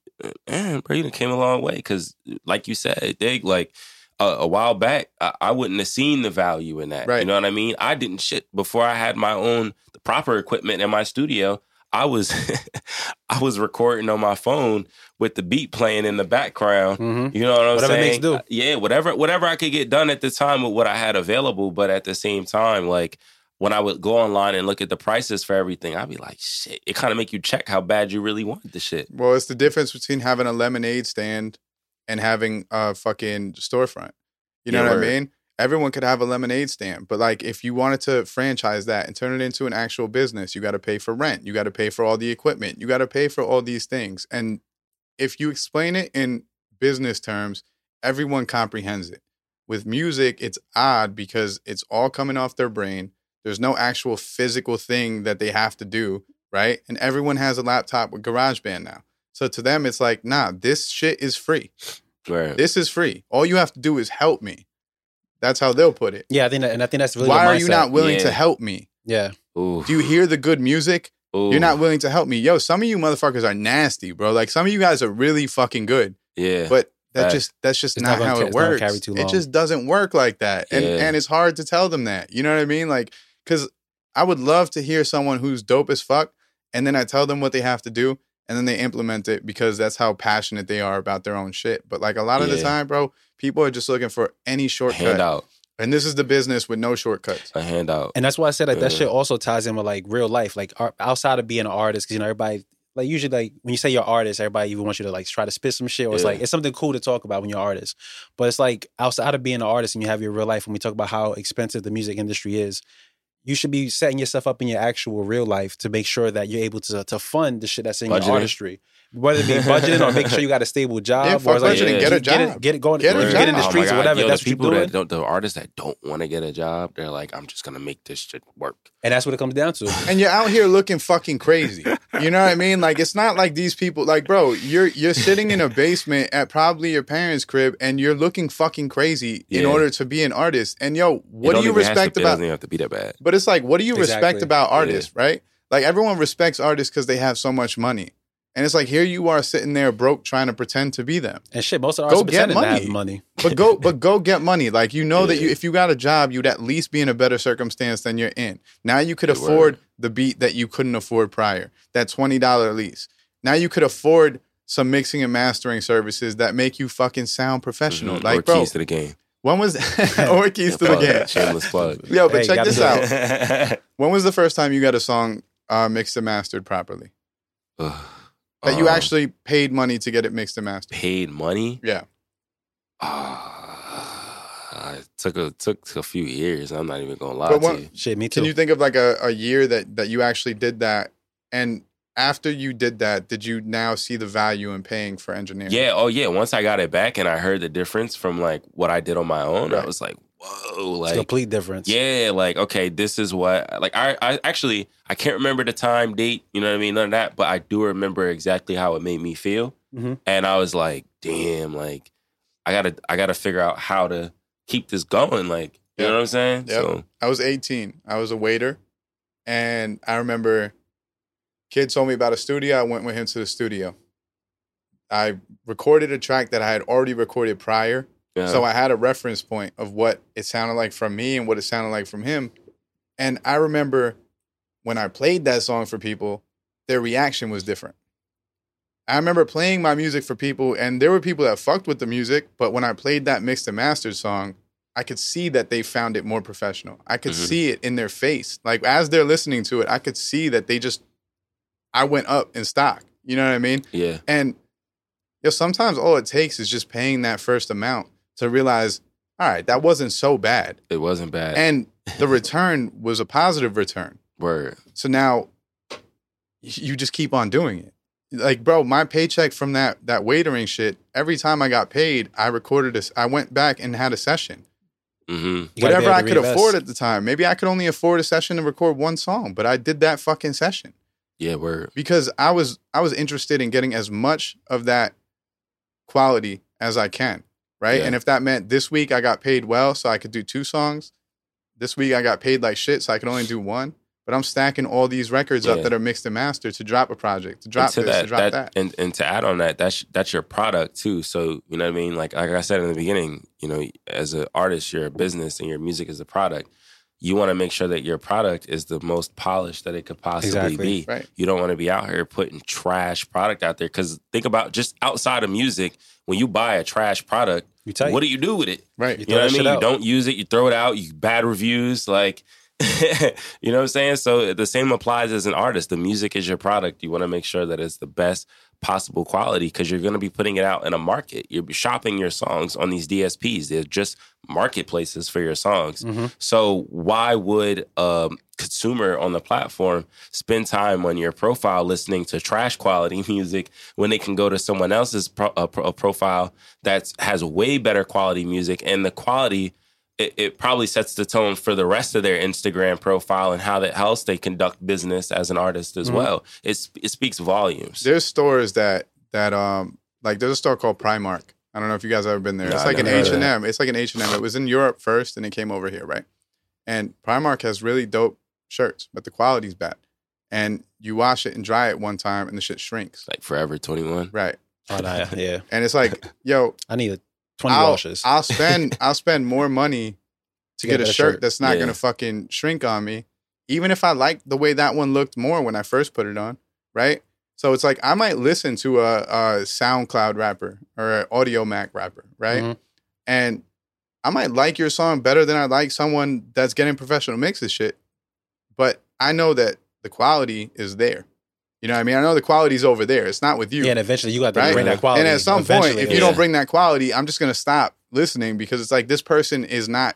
man, bro, you came a long way. Because, like you said, they like a, a while back, I, I wouldn't have seen the value in that. Right. You know what I mean? I didn't shit before I had my own the proper equipment in my studio. I was I was recording on my phone with the beat playing in the background. hmm You know what I'm Whatever saying? makes do. Yeah, whatever whatever I could get done at the time with what I had available, but at the same time, like when I would go online and look at the prices for everything, I'd be like, shit. It kind of make you check how bad you really want the shit. Well, it's the difference between having a lemonade stand and having a fucking storefront. You know Yeah, what word. I mean? Everyone could have a lemonade stand, but like if you wanted to franchise that and turn it into an actual business, you got to pay for rent, you got to pay for all the equipment, you got to pay for all these things. And if you explain it in business terms, everyone comprehends it. With music, it's odd because it's all coming off their brain. There's no actual physical thing that they have to do, right? And everyone has a laptop with GarageBand now. So to them, it's like, nah, this shit is free. Right. This is free. All you have to do is help me. That's how they'll put it. Yeah, I think that, and I think that's really Why are you not willing Yeah. to help me? Yeah, Ooh. Do you hear the good music? Ooh. You're not willing to help me. Yo, some of you motherfuckers are nasty, bro. Like some of you guys are really fucking good. Yeah. But that Facts. just that's just It's not, not how ca- it it's not gonna works. carry too It just doesn't work like that. And Yeah. and it's hard to tell them that. You know what I mean? Like cuz I would love to hear someone who's dope as fuck and then I tell them what they have to do and then they implement it because that's how passionate they are about their own shit. But like a lot of the time, bro, people are just looking for any shortcut. handout. And this is the business with no shortcuts. A handout. and that's why I said like that Yeah. shit also ties in with like real life, like ar- outside of being an artist, because you know everybody like usually like when you say you're an artist, everybody even wants you to like try to spit some shit, or it's Yeah. like it's something cool to talk about when you're an artist. But it's like outside of being an artist and you have your real life, when we talk about how expensive the music industry is, you should be setting yourself up in your actual real life to make sure that you're able to to fund the shit that's in Budgeting. your artistry. Whether it be budgeting or making sure you got a stable job, Yeah, or fuck like, budgeting, just get a get it, job. get it going, Get a get, in the streets Oh or whatever. Yo, that's the what you're people doing, that don't, the artists that don't want to get a job, they're like, I'm just gonna make this shit work. and that's what it comes down to. and you're out here looking fucking crazy. You know what I mean? Like it's not like these people like bro, you're you're sitting in a basement at probably your parents' crib and you're looking fucking crazy in order to be an artist. And yo, what don't do you even have to respect be- It about doesn't have to be that bad. But it's like what do you respect about artists, right? Like everyone respects artists cuz they have so much money. And it's like here you are sitting there broke trying to pretend to be them. And shit, most of the Go get pretending to have money. money. But go but go get money. Like you know that you if you got a job, you'd at least be in a better circumstance than you're in. Now you could Good afford word. the beat that you couldn't afford prior. That twenty dollar lease. Now you could afford some mixing and mastering services that make you fucking sound professional. Mhm. Like or bro, Keyz to the game. when was or Keyz to the game? Shameless plug. Yo, but Hey, check this out. When was the first time you got a song uh, mixed and mastered properly? Ugh. That you Um, actually paid money to get it mixed and mastered? paid money. Yeah. Ah, it took a took a few years. I'm not even gonna lie But to you. Shit, me too. Can you think of like a, a year that that you actually did that? And after you did that, did you now see the value in paying for engineering? Yeah. Oh yeah. Once I got it back and I heard the difference from like what I did on my own, Right. I was like, whoa, it's like complete difference. Yeah, like okay, this is what like I I actually I can't remember the time, date, you know what I mean, none of that, but I do remember exactly how it made me feel, Mhm. and I was like, damn, like I gotta I gotta figure out how to keep this going, like you Yep. know what I'm saying? Yep. So I was 18. I was a waiter. And I remember kid told me about a studio. I went with him to the studio. I recorded a track that I had already recorded prior. Yeah, So I had a reference point of what it sounded like from me and what it sounded like from him. And I remember when I played that song for people, their reaction was different. I remember playing my music for people, and there were people that fucked with the music, but when I played that mixed and mastered song, I could see that they found it more professional. I could Mhm. see it in their face. Like as they're listening to it, I could see that they just, I went up in stock. You know what I mean? yeah, And you know, sometimes all it takes is just paying that first amount to realize, all right, that wasn't so bad. it wasn't bad, And the return was a positive return. Word. So now you just keep on doing it. Like, bro, my paycheck from that that waitering shit, every time I got paid, I recorded this. I went back and had a session. Mm-hmm. You gotta be Whatever I could reinvest. afford at the time. Maybe I could only afford a session to record one song, but I did that fucking session Yeah, word. because I was I was interested in getting as much of that quality as I can, right? Yeah. And if that meant this week I got paid well, so I could do two songs. This week I got paid like shit, so I could only do one. But I'm stacking all these records Yeah. up that are mixed and mastered to drop a project, to And drop to this, to drop that. And, and to add on that, that's that's your product too. So you know what I mean. Like like I said in the beginning, you know, as an artist, you're a business, and your music is a product. You want to make sure that your product is the most polished that it could possibly Exactly. be. Right. You don't want to be out here putting trash product out there. Because think about just outside of music, when you buy a trash product, You tight. what do you do with it? Right. You You know what I mean? You don't use it, you throw it out, you bad reviews, like you know what I'm saying? So the same applies as an artist. The music is your product. You want to make sure that it's the best possible quality because you're going to be putting it out in a market. You're shopping your songs on these DSPs. They're just marketplaces for your songs. Mhm. So why would a consumer on the platform spend time on your profile listening to trash quality music when they can go to someone else's pro- a, pro- a profile that has way better quality music and the quality it, it probably sets the tone for the rest of their Instagram profile and how that else they conduct business as an artist as Mhm. well. It's it speaks volumes. There's stores that that um like there's a store called Primark. I don't know if you guys have ever been there. No, it's like an never heard H and M. It's like an H and M. It was in Europe first, and it came over here, right? And Primark has really dope shirts, but the quality's bad. And you wash it and dry it one time, and the shit shrinks. like Forever 21. Right. Oh, nah, yeah. And it's like, yo, I need a 20 I'll, washes. I'll spend I'll spend more money to Get get a shirt shirt. that's not Yeah. gonna fucking shrink on me, even if I like the way that one looked more when I first put it on, right? So it's like I might listen to a, a SoundCloud rapper or an Audiomack rapper, right? Mhm. And I might like your song better than I like someone that's getting professional mixes shit, but I know that the quality is there. You know what I mean? I know the quality's over there. It's not with you. yeah, and eventually you got to Right? bring that quality. And at some point, Eventually, if you don't bring that quality, I'm just gonna stop listening because it's like this person is not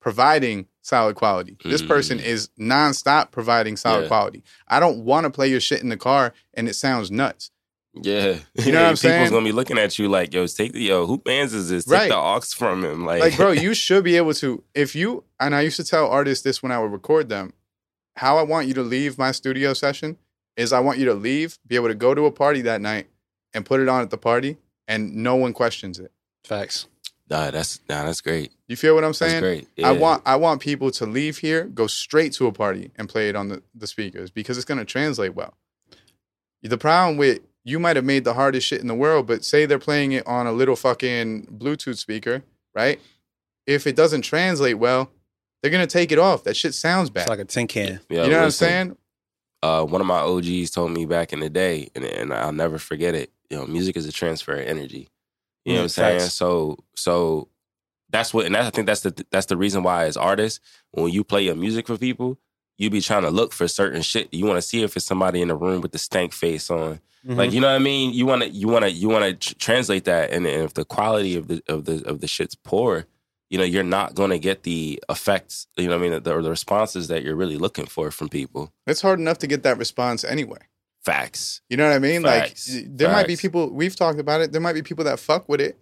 providing solid quality. This person Mm. is nonstop providing solid Yeah. quality. I don't want to play your shit in the car and it sounds nuts. Yeah. You know what I'm saying? People's going to be looking at you like, yo, take the, yo, who bands is this? Take Right. the aux from him. Like, Like, bro, you should be able to if you and I used to tell artists this when I would record them. How I want you to leave my studio session is I want you to leave, be able to go to a party that night and put it on at the party and no one questions it. Facts. Nah, that's, nah, that's great. You feel what I'm saying? That's saying? great. I want I want people to leave here, go straight to a party, and play it on the, the speakers because it's gonna translate well. The problem with you might have made the hardest shit in the world, but say they're playing it on a little fucking Bluetooth speaker, right? If it doesn't translate well, they're gonna take it off. That shit sounds bad. It's like a tin can. Yeah, you know what I'm saying? Uh, one of my OGs told me back in the day, and, and I'll never forget it. You know, music is a transfer of energy. You know what I'm saying? facts. So, so that's what, and that's, I think that's the that's the reason why, as artists, when you play your music for people, you be trying to look for certain shit. You want to see if it's somebody in the room with the stank face on. Mm-hmm. Like you know what I mean? You want to you want to you want to tr- translate that, and, and if the quality of the of the of the shit's poor, you know you're not going to get the effects. You know what I mean? The, or the responses that you're really looking for from people. It's hard enough to get that response anyway. Facts. You know what I mean? Facts. Like there might be people we've talked about it. There might be people that fuck with it,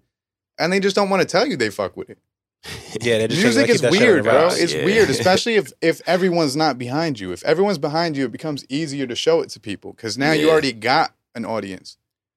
and they just don't want to tell you they fuck with it. yeah, they just Music is weird, bro. It's Yeah. weird, especially if if everyone's not behind you. If everyone's behind you, it becomes easier to show it to people because now you already got an audience.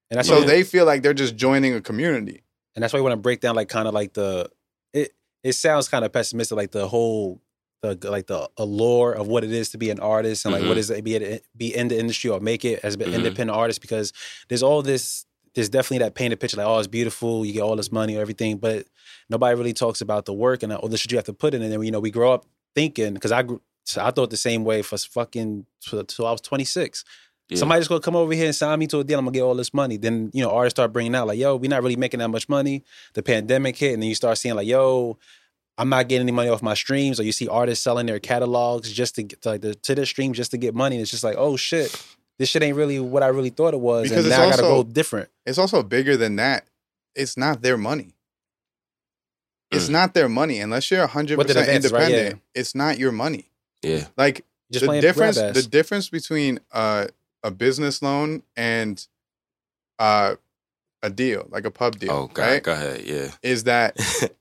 And that's so they feel like they're just joining a community. and that's why we want to break down like kind of like the it. It sounds kind of pessimistic, like the whole the like the allure of what it is to be an artist and like what Mhm. is it be it be in the industry or make it as an Mhm. independent artist because there's all this there's definitely that painted picture like oh it's beautiful you get all this money or everything but nobody really talks about the work and all the shit you have to put in and then you know we grow up thinking because I grew so I thought the same way for fucking till I was 26 Yeah. Somebody's gonna come over here and sign me to a deal. I'm gonna get all this money. Then you know artists start bringing out like, yo, we're not really making that much money. The pandemic hit, and then you start seeing like, yo, I'm not getting any money off my streams. Or you see artists selling their catalogs just to get to, like the, to their streams just to get money. And it's just like, oh shit, this shit ain't really what I really thought it was. Because and it's now I gotta also- go different. It's also bigger than that. It's not their money. It's Mm. not their money unless you're 100% With an right? independent. Yeah. It's not your money. Yeah. Like Just the difference the difference between uh, a business loan and uh, a deal like a pub deal oh, God, right go ahead. Yeah. is that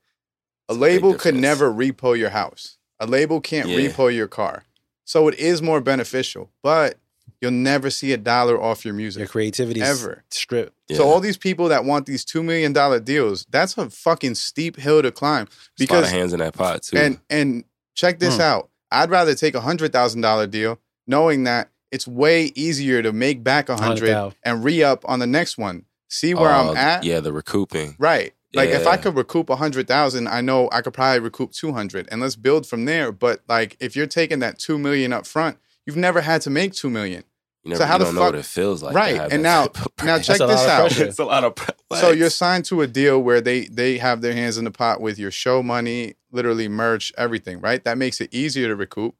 a It's a big label could never repo your house a label can't Yeah. repo your car so it is more beneficial but you'll never see a dollar off your music Your creativity ever stripped. so all these people that want these two million dollar deals that's a fucking steep hill to climb There's a lot of because hands in that pot too. and and check this Hmm. out. I'd rather take a hundred thousand dollar deal, knowing that it's way easier to make back a hundred and re up on the next one. See where Oh, I'm at? Yeah, the recouping. Right. Like if I could recoup a hundred thousand, I know I could probably recoup two hundred, and let's build from there. But like if you're taking that two million up front, you've never had to make two million. You, never, So how you the don't know fuck- what it feels like. Right, and now- Now check this out. it's a lot of. pre- So you're signed to a deal where they they have their hands in the pot with your show money, literally merch, everything, right? That makes it easier to recoup.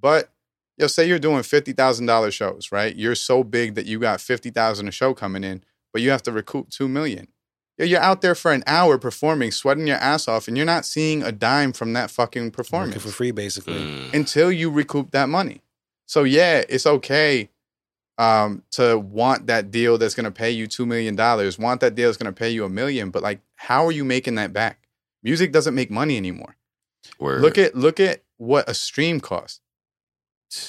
But yo, say you're doing fifty thousand dollar shows, right? You're so big that you got fifty thousand a show coming in, but you have to recoup two million. Yo, you're out there for an hour performing, sweating your ass off, and you're not seeing a dime from that fucking performance Working for free, basically. Mm. until you recoup that money. So yeah, it's okay um, to want that deal that's going to pay you two million dollars, want that deal that's going to pay you a million, but like, how are you making that back? Music doesn't make money anymore. Word. Look at look at what a stream costs.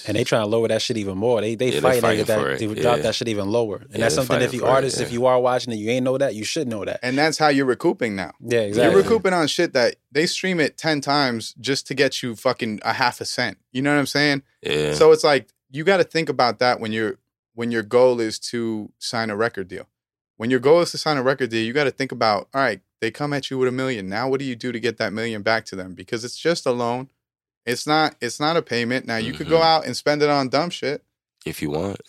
And they trying to lower that shit even more. They they Yeah, fighting, to fighting that for it. to drop Yeah. that shit even lower. And Yeah, that's something if you for it, artists, if you are watching it, you ain't know that, you should know that. And that's how you're recouping now. Yeah, exactly. You're recouping on shit that they stream it 10 times just to get you fucking a half a cent. You know what I'm saying? Yeah. So it's like you got to think about that when you're when your goal is to sign a record deal. When your goal is to sign a record deal, you got to think about, all right, they come at you with a million. Now what do you do to get that million back to them? Because it's just a loan. It's not it's not a payment. Now you could go Mhm. out and spend it on dumb shit. if you want,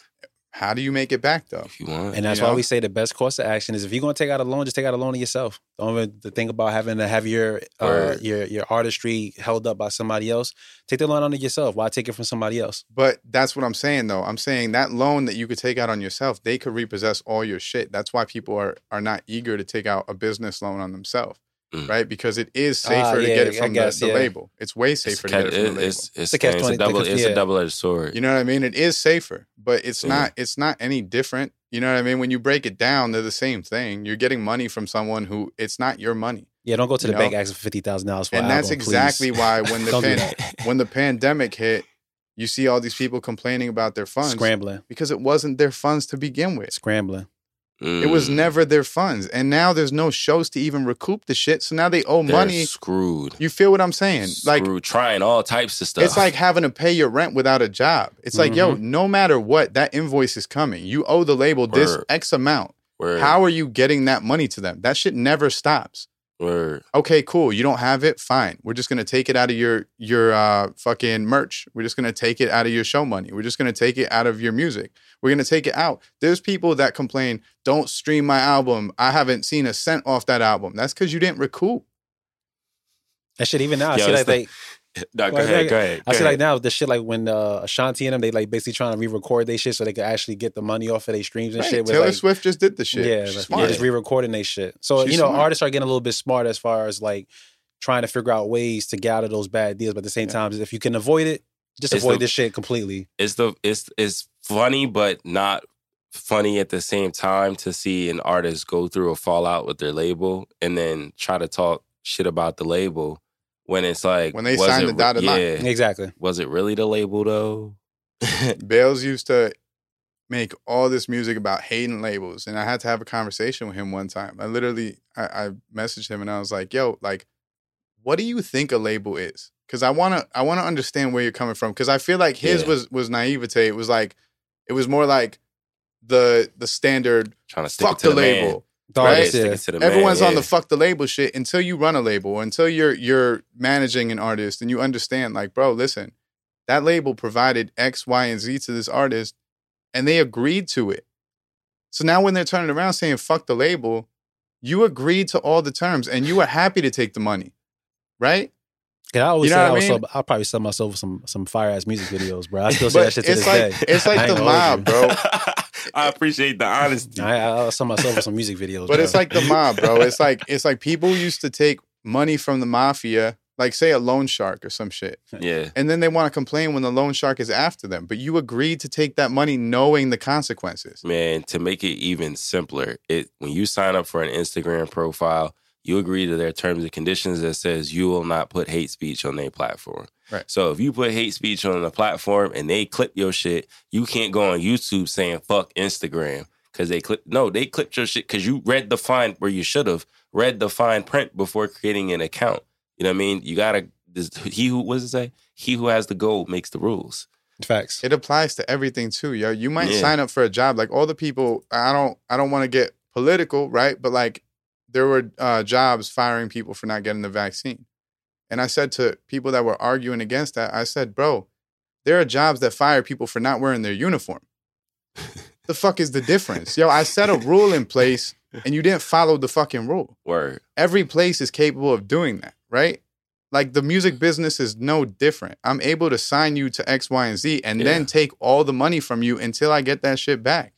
How do you make it back though? if you want. And that's You why know? we say the best course of action is if you're gonna take out a loan, just take out a loan of yourself. Don't even to think about having to have your uh, Word. your your artistry held up by somebody else. Take the loan on yourself. Why take it from somebody else? But that's what I'm saying though. I'm saying that loan that you could take out on yourself, they could repossess all your shit. That's why people are are not eager to take out a business loan on themselves. Mm. Right? Because it is Ah, safer to yeah, get it from guess, the, the yeah. label. It's way safer a to get ca- it from the it- label. it's, it's, It's a it's a double, it's a double-edged sword. You know what I mean? It is safer, but it's Yeah. not it's not any different. You know what I mean? When you break it down, they're the same thing. You're getting money from someone who it's not your money. Yeah, don't go to You the bank asking for fifty thousand dollars for and an that's album, please. exactly why when the pan- when the pandemic hit, you see all these people complaining about their funds scrambling, because it wasn't their funds to begin with. scrambling. It was Mm. never their funds. And now there's no shows to even recoup the shit. So now they owe They're money. screwed. You feel what I'm saying? Like screwed, trying all types of stuff. it's like having to pay your rent without a job. It's like, yo, Mm-hmm. no matter what, that invoice is coming. You owe the label this X amount. Word, How are you getting that money to them? That shit never stops. Word. Okay, cool. You don't have it, fine. We're just gonna take it out of your your uh, fucking merch. We're just gonna take it out of your show money. We're just gonna take it out of your music. We're gonna take it out. There's people that complain, "Don't stream my album. I haven't seen a cent off that album." That's because you didn't recoup. That shit even now. I Yo, see it's like they No, go Well, ahead. like, Go ahead. I go see like now the shit like when uh, Ashanti and them they like basically trying to re-record their shit so they could actually get the money off of their streams and Right. shit. with, Taylor like, Swift just did the shit. Yeah, She's like, yeah, just re-recording their shit. So She's you know, smart. artists are getting a little bit smart as far as like trying to figure out ways to get out of those bad deals. But at the same Yeah. time, if you can avoid it, just It's avoid the- this shit completely. it's the it's it's funny but not funny at the same time to see an artist go through a fallout with their label and then try to talk shit about the label when it's like When they was signed it the re- dotted line. yeah, Exactly. was it really the label though Bailz used to make all this music about hating labels, and I had to have a conversation with him one time. I literally, I, I messaged him and I was like, "Yo, like, what do you think a label is?" Because I wanna, I wanna understand where you're coming from. Because I feel like his Yeah. was was naivete. It was like, it was more like the the standard trying to stick fuck to the, the, label. man. Dog, Right? yeah. Stick to the man, Everyone's on yeah. the fuck the label shit until you run a label, until you're you're managing an artist and you understand, like, bro, listen, that label provided X, Y, and Z to this artist, and they agreed to it. So now when they're turning around saying fuck the label, you agreed to all the terms and you were happy to take the money. Right? Yeah, I always You know say I I was mean? so, I'll probably sell myself some some fire ass music videos, bro. I still say But that shit to it's this like day. it's like the mob, bro. I appreciate the honesty. I, I'll sell myself with some music videos. But bro. it's like the mob, bro. It's like it's like people used to take money from the mafia like say a loan shark or some shit. Yeah. And then they want to complain when the loan shark is after them. But you agreed to take that money knowing the consequences. Man, to make it even simpler, it when you sign up for an Instagram profile, you agree to their terms and conditions that says you will not put hate speech on their platform. Right. So if you put hate speech on the platform and they clip your shit, you can't go on YouTube saying fuck Instagram because they clip. No, they clipped your shit because you read the fine where you should have read the fine print before creating an account. You know what I mean? You gotta. This, he who was it say? He who has the gold makes the rules. Facts. It applies to everything too, yo. You might Yeah. sign up for a job like all the people. I don't. I don't want to get political, right? But like, there were uh, jobs firing people for not getting the vaccine, and I said to people that were arguing against that, I said, bro, there are jobs that fire people for not wearing their uniform. the fuck is the difference, yo? I set a rule in place, and you didn't follow the fucking rule. Word. Every place is capable of doing that, right? Like the music business is no different. I'm able to sign you to X, Y, and Z and Yeah. then take all the money from you until I get that shit back.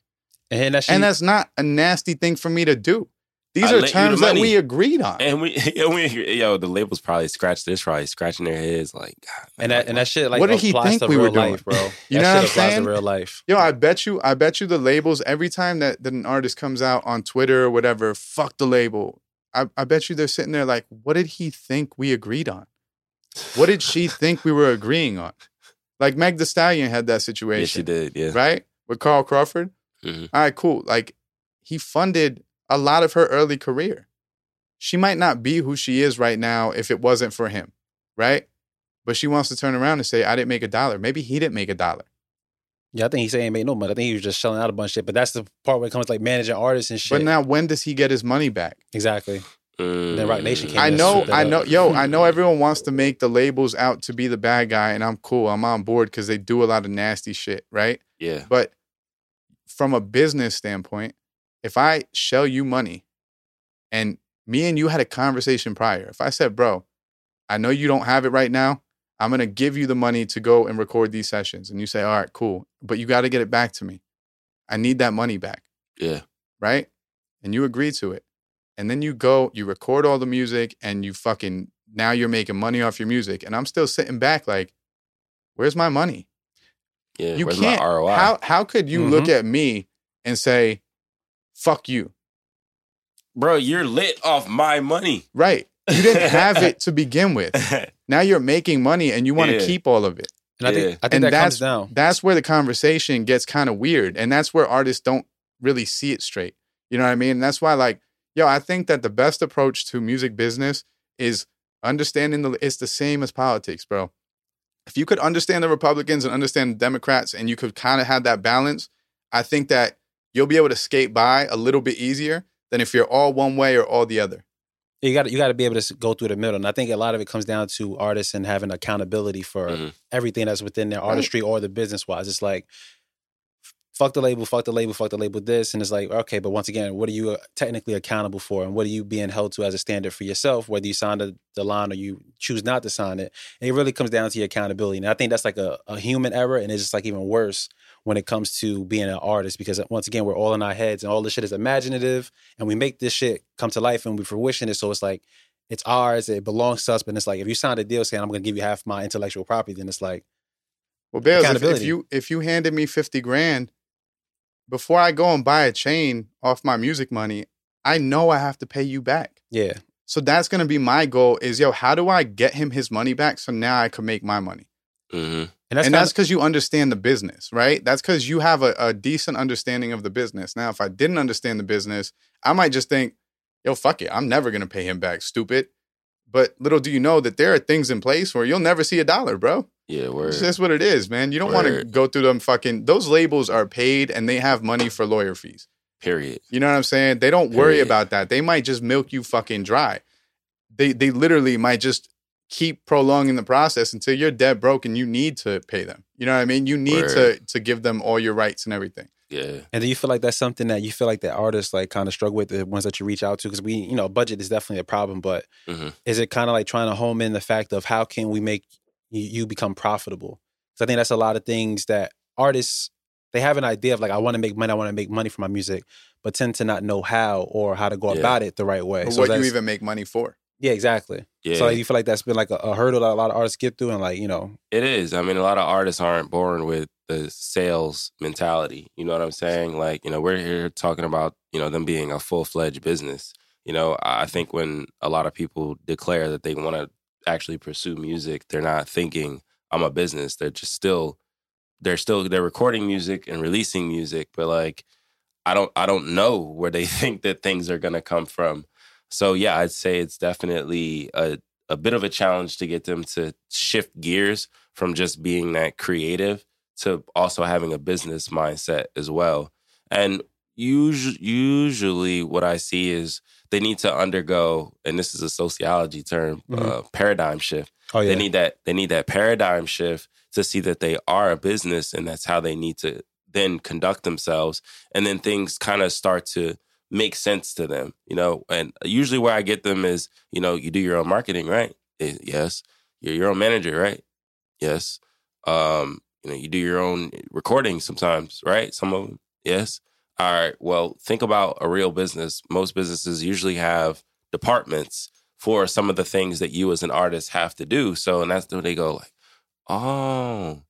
And that shit, And that's not a nasty thing for me to do. These I are lent the terms that we agreed on. And we, and we, yo, the labels probably scratch this, probably scratching their heads like, God, and that and that shit like What did he applies think we were real doing? life, bro. You that know what I'm shit applies saying? to real life. Yo, I bet you, I bet you the labels every time that, that an artist comes out on Twitter or whatever, fuck the label. I, I bet you they're sitting there like, what did he think we agreed on? What did she think we were agreeing on? Like Meg the Stallion had that yeah, situation. she did, yeah. right? With Carl Crawford. Mhm. All right, cool. Like he funded a lot of her early career. She might not be who she is right now if it wasn't for him, right? But she wants to turn around and say, I didn't make a dollar. Maybe he didn't make a dollar. Yeah, I think he's saying he made no money. I think he was just shelling out a bunch of shit. But that's the part where it comes to like managing artists and shit. But now when does he get his money back? exactly. then Roc Nation came I know, swoop that I up. know, yo, I know everyone wants to make the labels out to be the bad guy, and I'm cool. I'm on board because they do a lot of nasty shit, right? Yeah. But from a business standpoint, if I shell you money and me and you had a conversation prior, if I said, bro, I know you don't have it right now, I'm going to give you the money to go and record these sessions. And you say, all right, cool. But you got to get it back to me. I need that money back, Yeah. right? And you agree to it. And then you go, you record all the music and you fucking, now you're making money off your music. And I'm still sitting back like, where's my money? Yeah. you Where's can't. my ROI? How how could you look mm-hmm. at me and say, "Fuck you"? Bro, you're lit off my money. Right? You didn't have it to begin with. Now you're making money and you want to Yeah. keep all of it. And I think Yeah. I think And that that's comes down. that's where the conversation gets kind of weird, and that's where artists don't really see it straight. You know what I mean? And that's why, like, yo, I think that the best approach to music business is understanding the. It's the same as politics, bro. If you could understand the Republicans and understand the Democrats, and you could kind of have that balance, I think that you'll be able to skate by a little bit easier than if you're all one way or all the other. You got you got to be able to go through the middle, and I think a lot of it comes down to artists and having accountability for Mhm. everything that's within their Right. artistry or the business wise. It's like fuck the label, fuck the label, fuck the label. This and it's like okay, but once again, what are you uh, technically accountable for, and what are you being held to as a standard for yourself, whether you sign the, the line or you choose not to sign it? And it really comes down to your accountability, and I think that's like a, a human error, and it's just like even worse when it comes to being an artist because uh, once again, we're all in our heads, and all this shit is imaginative, and we make this shit come to life, and we fruition it. So it's like it's ours, it belongs to us. But it's like if you sign a deal saying I'm going to give you half my intellectual property, then it's like Well, Bailz, if, if you if you handed me fifty grand before I go and buy a chain off my music money, I know I have to pay you back. yeah, So that's gonna be my goal. Is yo, how do I get him his money back so now I can make my money? Hmm and that's and that's because you understand the business, right? That's because you have a, a decent understanding of the business. Now, if I didn't understand the business, I might just think, yo, fuck it, I'm never gonna pay him back, stupid. But little do you know that there are things in place where you'll never see a dollar, bro. Yeah, word. It's just what it is, man. You don't want to go through them fucking. Those labels are paid and they have money for lawyer fees. Period. You know what I'm saying? They don't worry about that. They might just milk you fucking dry. They they literally might just keep prolonging the process until you're dead broke and you need to pay them. You know what I mean? You need to Word. to give them all your rights and everything. Yeah. And do you feel like that's something that you feel like that artists like kind of struggle with the ones that you reach out to? Because we, you know, budget is definitely a problem, but Mhm. is it kind of like trying to home in the fact of how can we make you, you become profitable? Because I think that's a lot of things that artists they have an idea of like I want to make money, I want to make money for my music, but tend to not know how or how to go Yeah. about it the right way. Or so what you that's- even make money for. Yeah, exactly. Yeah, So like, you feel like that's been like a, a hurdle that a lot of artists get through, and like you know, It is. I mean, a lot of artists aren't born with the sales mentality. You know what I'm saying? Like, you know, we're here talking about, you know, them being a full fledged business. You know, I think when a lot of people declare that they want to actually pursue music, they're not thinking, I'm a business. They're just still, they're still, they're recording music and releasing music, but like, I don't, I don't know where they think that things are going to come from. So yeah, I'd say it's definitely a, a bit of a challenge to get them to shift gears from just being that creative to also having a business mindset as well. And usually, usually what I see is they need to undergo, and this is a sociology term, uh, paradigm shift. oh yeah, They need that. They need that paradigm shift to see that they are a business, and that's how they need to then conduct themselves. And then things kind of start to make sense to them, you know. And usually, where I get them is, you know, you do your own marketing, right? Eh, Yes. You're your own manager, right? Yes. Um, you know, you do your own recording sometimes, right? Some of them, yes. All right. Well, think about a real business. Most businesses usually have departments for some of the things that you as an artist have to do. So, and that's when they go like, oh,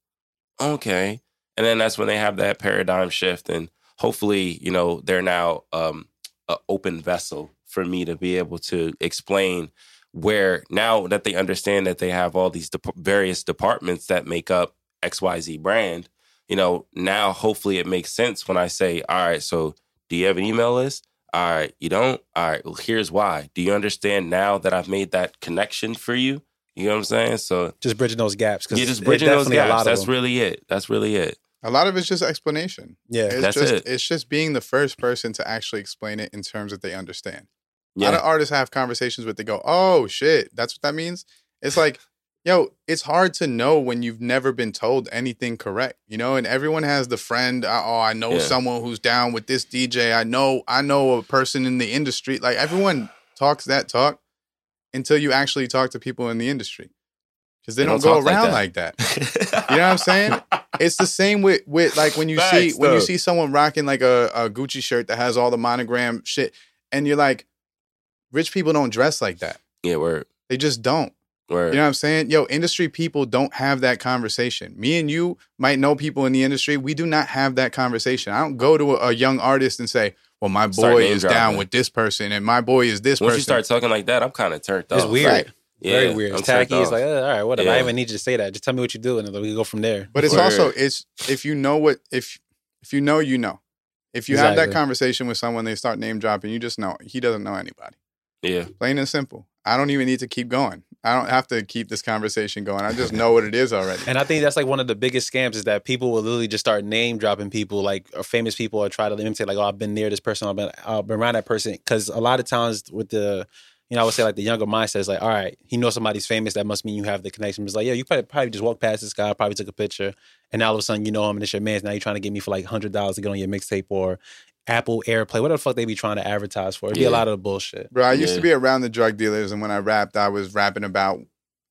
okay. And then that's when they have that paradigm shift, and hopefully, you know, they're now um, an open vessel for me to be able to explain where now that they understand that they have all these dep various departments that make up XYZ brand, you know, now hopefully it makes sense when I say, all right, so do you have an email list? All right, you don't? All right, well, here's why. Do you understand now that I've made that connection for you? You know what I'm saying? So, just bridging those gaps. Cause yeah, just bridging those definitely a lot gaps. That's them. really it. That's really it. A lot of it's just explanation. yeah. It's That's just it. it's just being the first person to actually explain it in terms that they understand. A lot of artists have conversations with they go, "Oh shit, that's what that means." It's like, yo, it's hard to know when you've never been told anything correct, you know. And everyone has the friend, uh, "Oh, I know Yeah. someone who's down with this DJ. I know, I know a person in the industry." Like everyone talks that talk until you actually talk to people in the industry, because they, They don't, don't go talk like around that. like that. You know what I'm saying? It's the same with with like when you see Facts, when you see someone rocking like a, a Gucci shirt that has all the monogram shit, and you're like, rich people don't dress like that. yeah, word. They just don't. Word. You know what I'm saying? Yo, industry people don't have that conversation. Me and you might know people in the industry. We do not have that conversation. I don't go to a, a young artist and say, "Well, my boy name is down with this person, and my boy is this Once person." you start talking like that, I'm kind of turned off. It's weird. Right. Yeah, Very weird. I'm It's tacky. It's like, uh, all right, whatever. I even need you to say that. Just tell me what you do, and then we go from there. But it's Word. also it's if you know what if if you know you know. If you have that conversation with someone, they start name dropping. You just know he doesn't know anybody. yeah, Plain and simple. I don't even need to keep going. I don't have to keep this conversation going. I just know what it is already. And I think that's like one of the biggest scams is that people will literally just start name dropping people, like or famous people, or try to imitate, like, oh, I've been near this person, I've been, I've been around that person. Because a lot of times with the, you know, I would say like the younger mindset is like, all right, he knows somebody's famous, that must mean you have the connection. It's like, yeah, you probably, probably just walked past this guy, probably took a picture, and now all of a sudden you know him and it's your man. Now you're trying to get me for like hundred dollars to get on your mixtape or Apple AirPlay, whatever the fuck they be trying to advertise for. It'd be a lot of the bullshit. Bro, I used to be around the drug dealers, and when I rapped, I was rapping about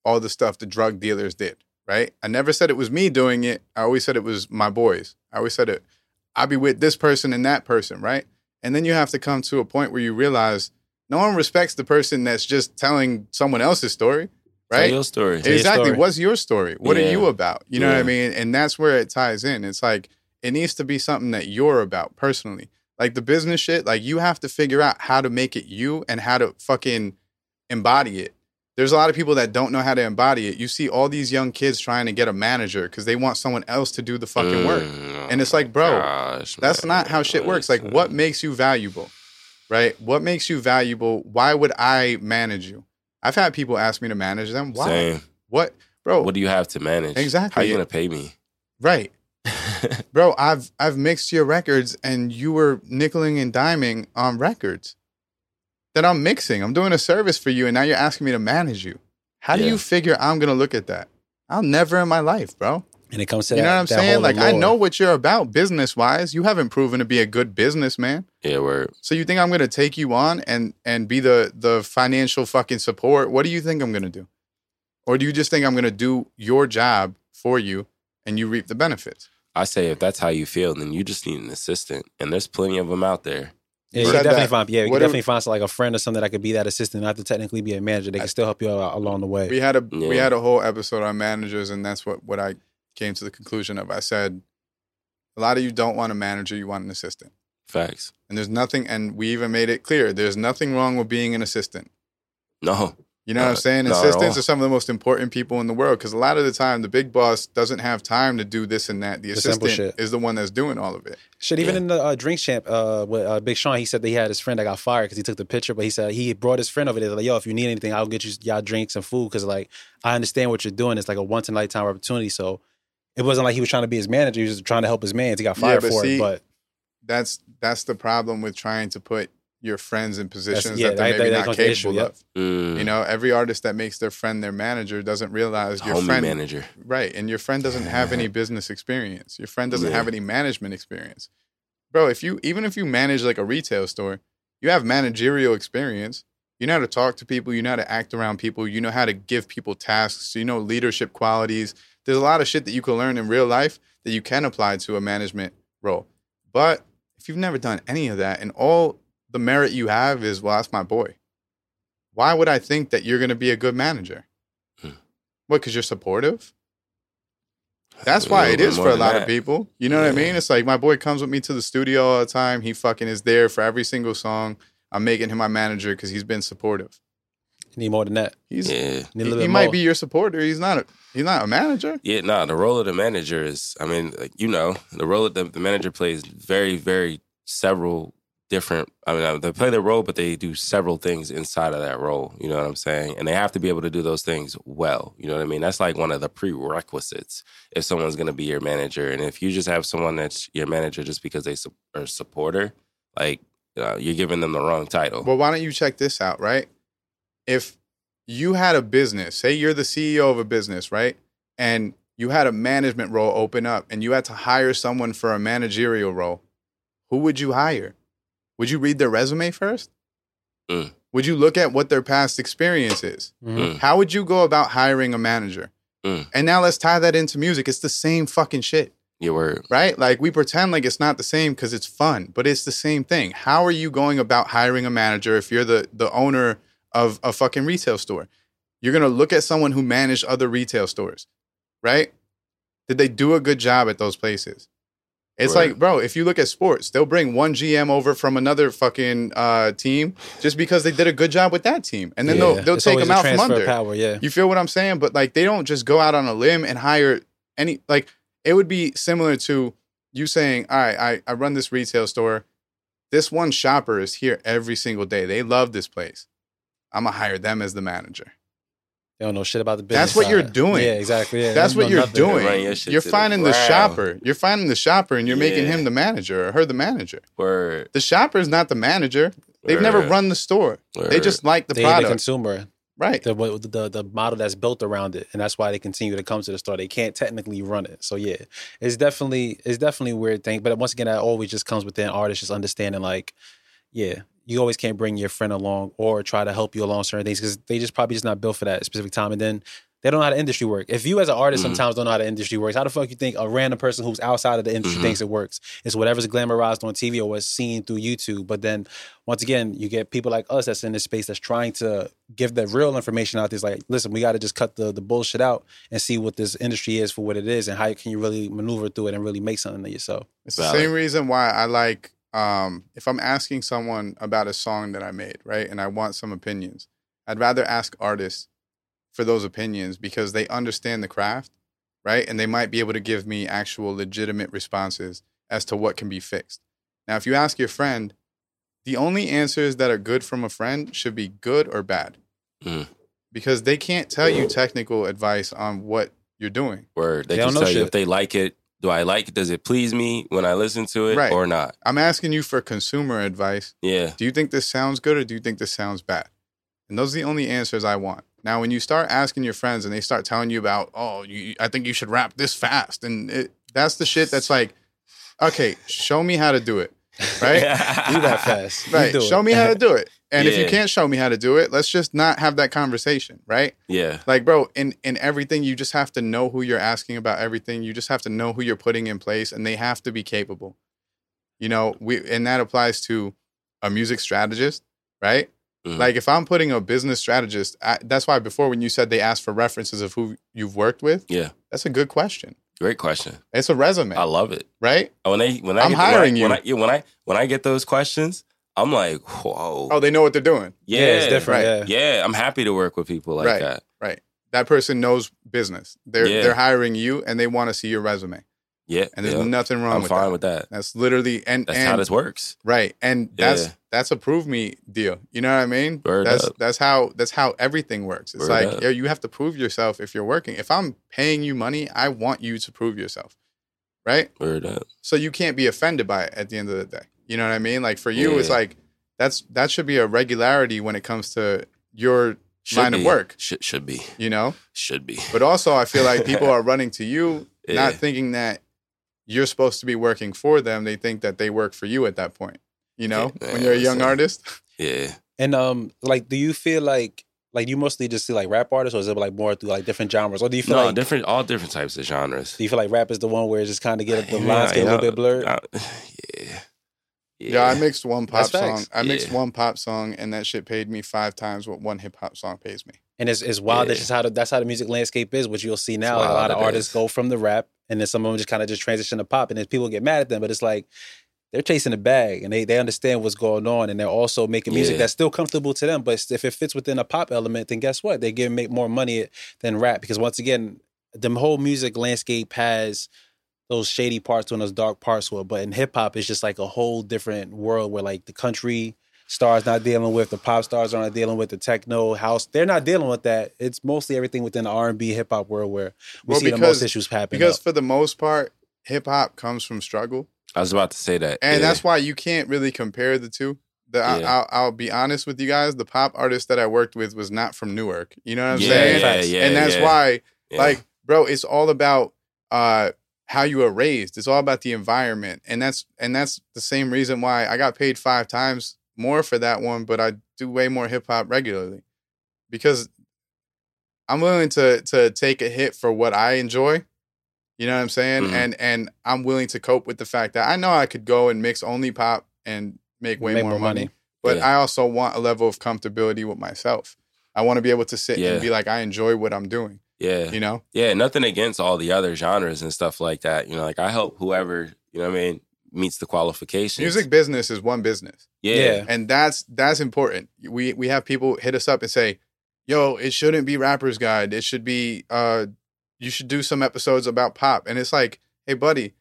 all the stuff the drug dealers did, right? I never said it was me doing it. I always said it was my boys. I always said it, I'll be with this person and that person, right? And then you have to come to a point where you realize no one respects the person that's just telling someone else's story, Tell right? your story. your Exactly. story. What's your story? What are you about? You know what I mean? And that's where it ties in. It's like it needs to be something that you're about personally. Like the business shit, like you have to figure out how to make it you and how to fucking embody it. There's a lot of people that don't know how to embody it. You see all these young kids trying to get a manager because they want someone else to do the fucking work. Mm, And it's like, bro, gosh, That's man. not how shit works. Like, what makes you valuable, right? What makes you valuable? Why would I manage you? I've had people ask me to manage them. Why? Same. What, bro? What do you have to manage? Exactly. How you gonna pay me? right, bro. I've I've mixed your records, and you were nickeling and diming on records that I'm mixing. I'm doing a service for you, and now you're asking me to manage you. How do Yeah. you figure I'm gonna look at that? I'll never in my life, bro. And it comes to You that, know what I'm saying? whole Like, I know what you're about business wise. You haven't proven to be a good businessman. yeah, word. So you think I'm going to take you on and and be the the financial fucking support? What do you think I'm going to do? Or do you just think I'm going to do your job for you and you reap the benefits? I say if that's how you feel, then you just need an assistant, and there's plenty of them out there. Yeah, You you can definitely that. find. Yeah, you can definitely find like a friend or something that could be that assistant, not to technically be a manager. They can still help you out along the way. We had a we had a whole episode on managers, and that's what what I came to the conclusion of. I said, a lot of you don't want a manager, you want an assistant, Facts. and there's nothing. And we even made it clear there's nothing wrong with being an assistant. No. You know what I'm saying? Assistants are some of the most important people in the world because a lot of the time the big boss doesn't have time to do this and that. The The assistant is the one that's doing all of it. Shit, even Yeah. in the uh, Drink Champs uh, with uh, Big Sean, he said that he had his friend that got fired because he took the picture. But he said he brought his friend over there. Like, yo, if you need anything, I'll get you y'all drinks and food because like I understand what you're doing. It's like a once in a lifetime opportunity. So it wasn't like he was trying to be his manager. He was just trying to help his man. He got Yeah, fired but for see, it. But That's that's the problem with trying to put your friends in positions yeah, that they're that- maybe that not comes the issue, capable yep. of. Mm. You know, every artist that makes their friend their manager doesn't realize your Homie friend manager. Right. And your friend doesn't have any business experience. Your friend doesn't Yeah. have any management experience. Bro, if you even if you manage like a retail store, you have managerial experience. You know how to talk to people, you know how to act around people, you know how to give people tasks, you know leadership qualities. There's a lot of shit that you can learn in real life that you can apply to a management role. But if you've never done any of that and all the merit you have is, well, that's my boy. Why would I think that you're going to be a good manager? Hmm. What, because you're supportive? That's why it is for a lot of people. You know what I mean? It's like my boy comes with me to the studio all the time. He fucking is there for every single song. I'm making him my manager because he's been supportive. You need more than that. He's Yeah. Need a he, little he bit might more. be your supporter. He's not a he's not a manager. Yeah, nah, the role of the manager is, I mean, like, you know, the role of the, the manager plays very, very several different, I mean, uh, they play their role, but they do several things inside of that role. You know what I'm saying? And they have to be able to do those things well. You know what I mean? That's like one of the prerequisites if someone's going to be your manager. And if you just have someone that's your manager just because they su- are a supporter, like, uh, you're giving them the wrong title. Well, why don't you check this out, right? If you had a business, say you're the CEO of a business, right? And you had a management role open up and you had to hire someone for a managerial role, who would you hire? Would you read their resume first? Mm. Would you look at what their past experience is? Mhm. How would you go about hiring a manager? Mm. And now let's tie that into music. It's the same fucking shit Your word. right? Like we pretend like it's not the same because it's fun, but it's the same thing. How are you going about hiring a manager if you're the the owner of a fucking retail store? You're gonna look at someone who managed other retail stores, right? Did they do a good job at those places? It's Right. like, bro, if you look at sports, they'll bring one GM over from another fucking uh, team just because they did a good job with that team, and then Yeah. they'll they'll It's take them out from under. Power, yeah. You feel what I'm saying? But like they don't just go out on a limb and hire any like it would be similar to you saying, All right, I, I run this retail store. This one shopper is here every single day. They love this place. I'm gonna hire them as the manager. They don't know shit about the business. That's what you're doing. Yeah, exactly. Yeah, That's what you're doing. Your You're the finding the, ground. shopper. You're finding the shopper and you're making him the manager or her the manager. Word. The shopper is not the manager. They've never run the store. They just like the They the product. consumer, right. the, the the model that's built around it, and that's why they continue to come to the store. They can't technically run it. So yeah, it's definitely it's definitely a weird thing. But once again, that always just comes within artists just understanding like, yeah, you always can't bring your friend along or try to help you along certain things because they just probably just not built for that specific time. And then they don't know how the industry work. If you as an artist Mhm. sometimes don't know how the industry works, how the fuck you think a random person who's outside of the industry Mhm. thinks it works? It's whatever's glamorized on TV or what's seen through YouTube. But then once again, you get people like us that's in this space that's trying to give the real information out there. It's like, listen, we got to just cut the, the bullshit out and see what this industry is for what it is and how can you really maneuver through it and really make something of yourself. It's the same reason why I like um, if I'm asking someone about a song that I made, right, and I want some opinions, I'd rather ask artists for those opinions because they understand the craft, right, and they might be able to give me actual legitimate responses as to what can be fixed. Now, if you ask your friend, the only answers that are good from a friend should be good or bad, Mm. because they can't tell you technical advice on what you're doing. Word. They, They don't just know you shit. if they like it. Do I like it? Does it please me when I listen to it Right. or not? I'm asking you for consumer advice. Yeah. do you think this sounds good or do you think this sounds bad? And those are the only answers I want. Now, when you start asking your friends and they start telling you about, oh, you, I think you should rap this fast, and it, that's the shit that's like, okay, show me how to do it, right? Do that fast. Right. do it. Show me how to do it. And if you can't show me how to do it, let's just not have that conversation, right? Yeah. Like, bro, in in everything, you just have to know who you're asking about everything. You just have to know who you're putting in place, and they have to be capable. You know, we and that applies to a music strategist, right? Mhm. Like if I'm putting a business strategist, I, that's why before when you said they asked for references of who you've worked with, Yeah. that's a good question. Great question. It's a resume, I love it. right? When they when I I'm hiring when I, you. When I, yeah, when I when I get those questions, I'm like, whoa. Oh, they know what they're doing. yeah, it's different. right. Yeah. Yeah, I'm happy to work with people like Right. that. Right. That person knows business. They're Yeah. they're hiring you and they want to see your resume. Yeah, And there's yeah. nothing wrong I'm with fine that. with that. That's literally and That's and how this works. right. And that's Yeah. that's a prove me deal. You know what I mean? Word that's up. that's how that's how everything works. It's Word like up. yo, you have to prove yourself if you're working. If I'm paying you money, I want you to prove yourself. Right? Word up. So you can't be offended by it at the end of the day. You know what I mean? Like for you, it's like that's that should be a regularity when it comes to your Should line be. of work. Should should be. You know? Should be. But also, I feel like people are running to you, Yeah. not thinking that you're supposed to be working for them. They think that they work for you at that point. You know, Yeah, when you're a young listen. artist. Yeah. And um, like, do you feel like like you mostly just see like rap artists, or is it like more through like different genres, or do you feel No, like different all different types of genres. do you feel like rap is the one where it just kind of get the Yeah, lines get a little bit blurred? I- yeah. Yeah, I mixed one pop That's facts. song. I mixed Yeah. one pop song, and that shit paid me five times what one hip hop song pays me. And it's, it's wild. That's Yeah. just how the, that's how the music landscape is, which you'll see now. A wild, lot of it artists is. go from the rap, and then some of them just kind of just transition to pop, and then people get mad at them. But it's like they're chasing the bag, and they they understand what's going on, and they're also making music Yeah. that's still comfortable to them. But if it fits within a pop element, then guess what? They get make more money than rap because once again, the whole music landscape has those shady parts and those dark parts were. But in hip hop, it's just like a whole different world where like the country stars not dealing with, the pop stars are not dealing with, the techno house. They're not dealing with that. It's mostly everything within the R and B hip hop world where we Well, see the because- most issues happen. Because for the most part, hip hop comes from struggle, I was about to say that. and yeah. that's why you can't really compare the two. The, I, Yeah. I'll, I'll be honest with you guys. The pop artist that I worked with was not from Newark. You know what I'm yeah, saying? yeah, yeah, and that's yeah, why yeah. like bro it's all about uh how you were raised it's all about the environment and that's and that's the same reason why i got paid five times more for that one but i do way more hip-hop regularly because i'm willing to to take a hit for what i enjoy you know what i'm saying Mhm. and and i'm willing to cope with the fact that i know i could go and mix only pop and make way Make more, more money, money. but Yeah. i also want a level of comfortability with myself i want to be able to sit Yeah. and be like i enjoy what i'm doing yeah. you know Yeah, nothing against all the other genres and stuff like that. You know, like I help whoever, you know what I mean, meets the qualifications. music business is one business Yeah. Yeah. and that's that's important we we have people hit us up and say yo it shouldn't be rappers guide it should be uh you should do some episodes about pop and it's like hey buddy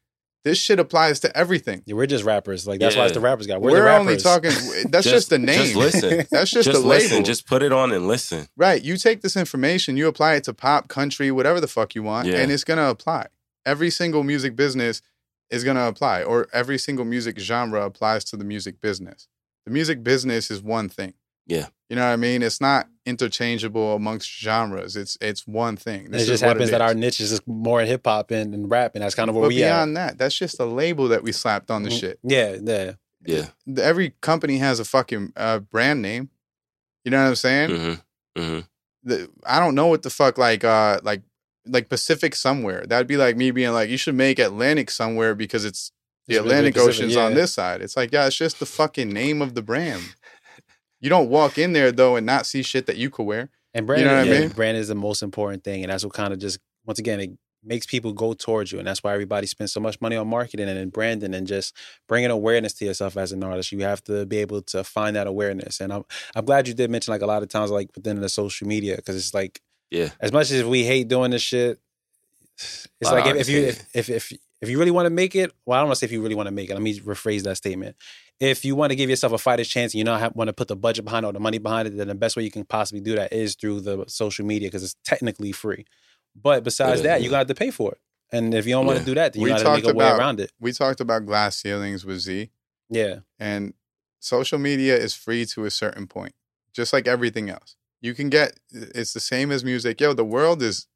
this shit applies to everything Yeah, we're just rappers. Like that's why it's the rappers guide. We're, we're, the rappers. only talking that's just, the name Just listen. that's just, Just, the label listen. Just put it on and listen. right you take this information you apply it to pop country whatever the fuck you want Yeah. and it's gonna apply every single music business is gonna apply or every single music genre applies to the music business the music business is one thing Yeah. You know what i mean it's not interchangeable amongst genres it's it's one thing And This it is just what happens that our niche is just more in hip hop and, and rap, and that's kind of where but we at. beyond that that's just a label that we slapped on the Mhm. shit Yeah, yeah. Yeah. every company has a fucking uh, brand name you know what i'm saying Mm-hmm. Mm-hmm. the, I don't know what the fuck like uh like like Pacific somewhere. That'd be like me being like, you should make Atlantic somewhere because it's the It's really Atlantic Pacific, Ocean's on this side. It's like, yeah, it's just the fucking name of the brand. You don't walk in there though and not see shit that you could wear. And brand, you know what I mean? brand is the most important thing, and that's what kind of just once again it makes people go towards you, and that's why everybody spends so much money on marketing and in branding and just bringing awareness to yourself as an artist. You have to be able to find that awareness, and I'm I'm glad you did mention like a lot of times like within the social media because it's like Yeah. as much as we hate doing this shit, it's like if, if you if, if if if you really want to make it, well, I don't want to say if you really want to make it. Let me rephrase that statement. If you want to give yourself a fighter's chance and you not want to put the budget behind it or the money behind it, then the best way you can possibly do that is through the social media because it's technically free. But besides Yeah, that, yeah. you got to pay for it. And if you don't want to do that, then you got to make a way around it. We talked about glass ceilings with Z Yeah. and social media is free to a certain point, just like everything else. You can get it's the same as music. Yo, the world is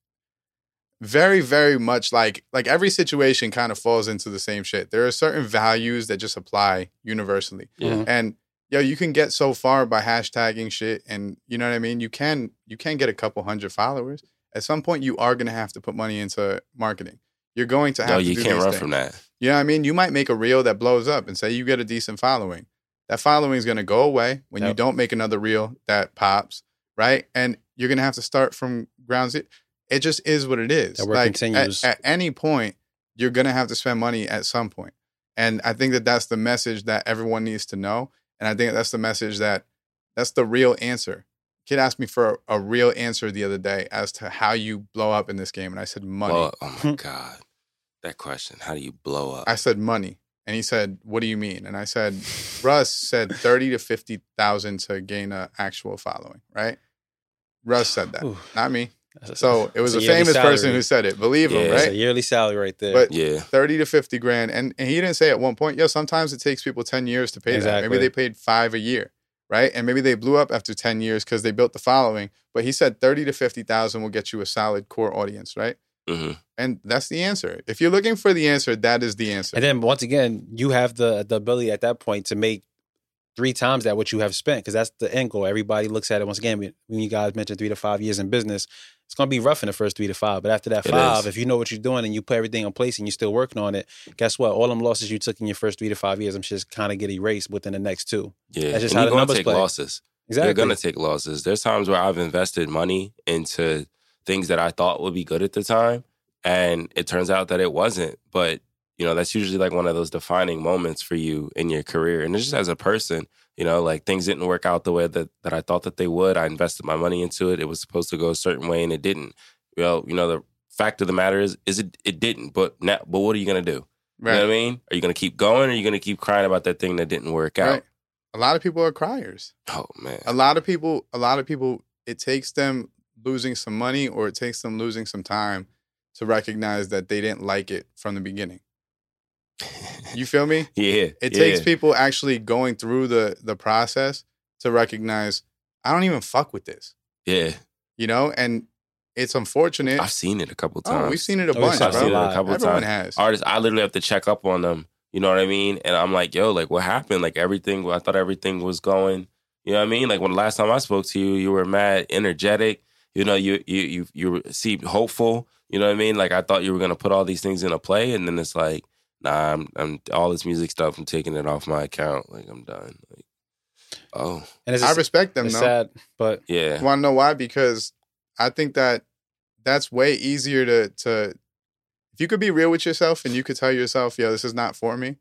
very, very much like like every situation kind of falls into the same shit. There are certain values that just apply universally. Yeah. Mhm. And yo, you can get so far by hashtagging shit and you know what I mean? You can you can get a couple hundred followers. At some point you are gonna have to put money into marketing. You're going to have No, to you do can't run things. from that. You know what I mean? You might make a reel that blows up and say you get a decent following. that following is going to go away when you don't make another reel that pops, right? And you're going to have to start from ground zero. It just is what it is. That work like continues. At, at any point, you're going to have to spend money at some point. And I think that that's the message that everyone needs to know. And I think that's the message that that's the real answer. Kid asked me for a, a real answer the other day as to how you blow up in this game, and I said money. Well, oh my god, that question. How do you blow up? I said money, and he said, "What do you mean?" And I said, "Russ said thirty to fifty thousand to gain an actual following, right?" Russ said that, Ooh. not me. That's So it was a that's yearly famous person who said it. Believe him, Yeah. That's a right? yearly salary right there. But yeah, thirty to fifty grand, and, and he didn't say at one point. Yeah, sometimes it takes people ten years to pay that. Maybe they paid five a year, right? And maybe they blew up after ten years because they built the following. But he said thirty to fifty thousand will get you a solid core audience, right? hmm And that's the answer. If you're looking for the answer, that is the answer. And then once again, you have the the ability at that point to make three times that what you have spent because that's the end goal. Everybody looks at it once again. When you guys mentioned three to five years in business, it's going to be rough in the first three to five. But after that It five, is. if you know what you're doing and you put everything in place and you're still working on it, guess what? All them losses you took in your first three to five years, I'm just kind of get erased within the next two. yeah. That's just and how you're the gonna take play. losses. Exactly. You're gonna take losses. There's times where I've invested money into things that I thought would be good at the time, and it turns out that it wasn't. But you know, that's usually like one of those defining moments for you in your career. And it's just as a person, you know, like things didn't work out the way that, that I thought that they would. I invested my money into it. It was supposed to go a certain way and it didn't. Well, you know, the fact of the matter is, is it it didn't. But now, but what are you gonna do? You know what I mean? Are you gonna keep going or are you gonna keep crying about that thing that didn't work out? Right. A lot of people are criers. Oh man. A lot of people, a lot of people, it takes them losing some money or it takes them losing some time to recognize that they didn't like it from the beginning. You feel me? yeah. It yeah. takes people actually going through the the process to recognize I don't even fuck with this. Yeah. You know, and it's unfortunate. I've seen it a couple times. Oh, we've seen it a Oh, bunch, I've bro. seen it a lot. couple Everyone times. has. Artists, I literally have to check up on them. You know what I mean? And I'm like, yo, like what happened? Like everything, I thought everything was going. You know what I mean? Like when the last time I spoke to you, you were mad, energetic. You know, you you you you seemed hopeful. You know what I mean? Like I thought you were gonna put all these things into play, and then it's like, nah, I'm I'm all this music stuff. I'm taking it off my account. Like I'm done. Like, oh and it's, I respect them it's though. sad, but yeah, You want to know why? Because I think that that's way easier to to if you could be real with yourself and you could tell yourself, "Yo, this is not for me."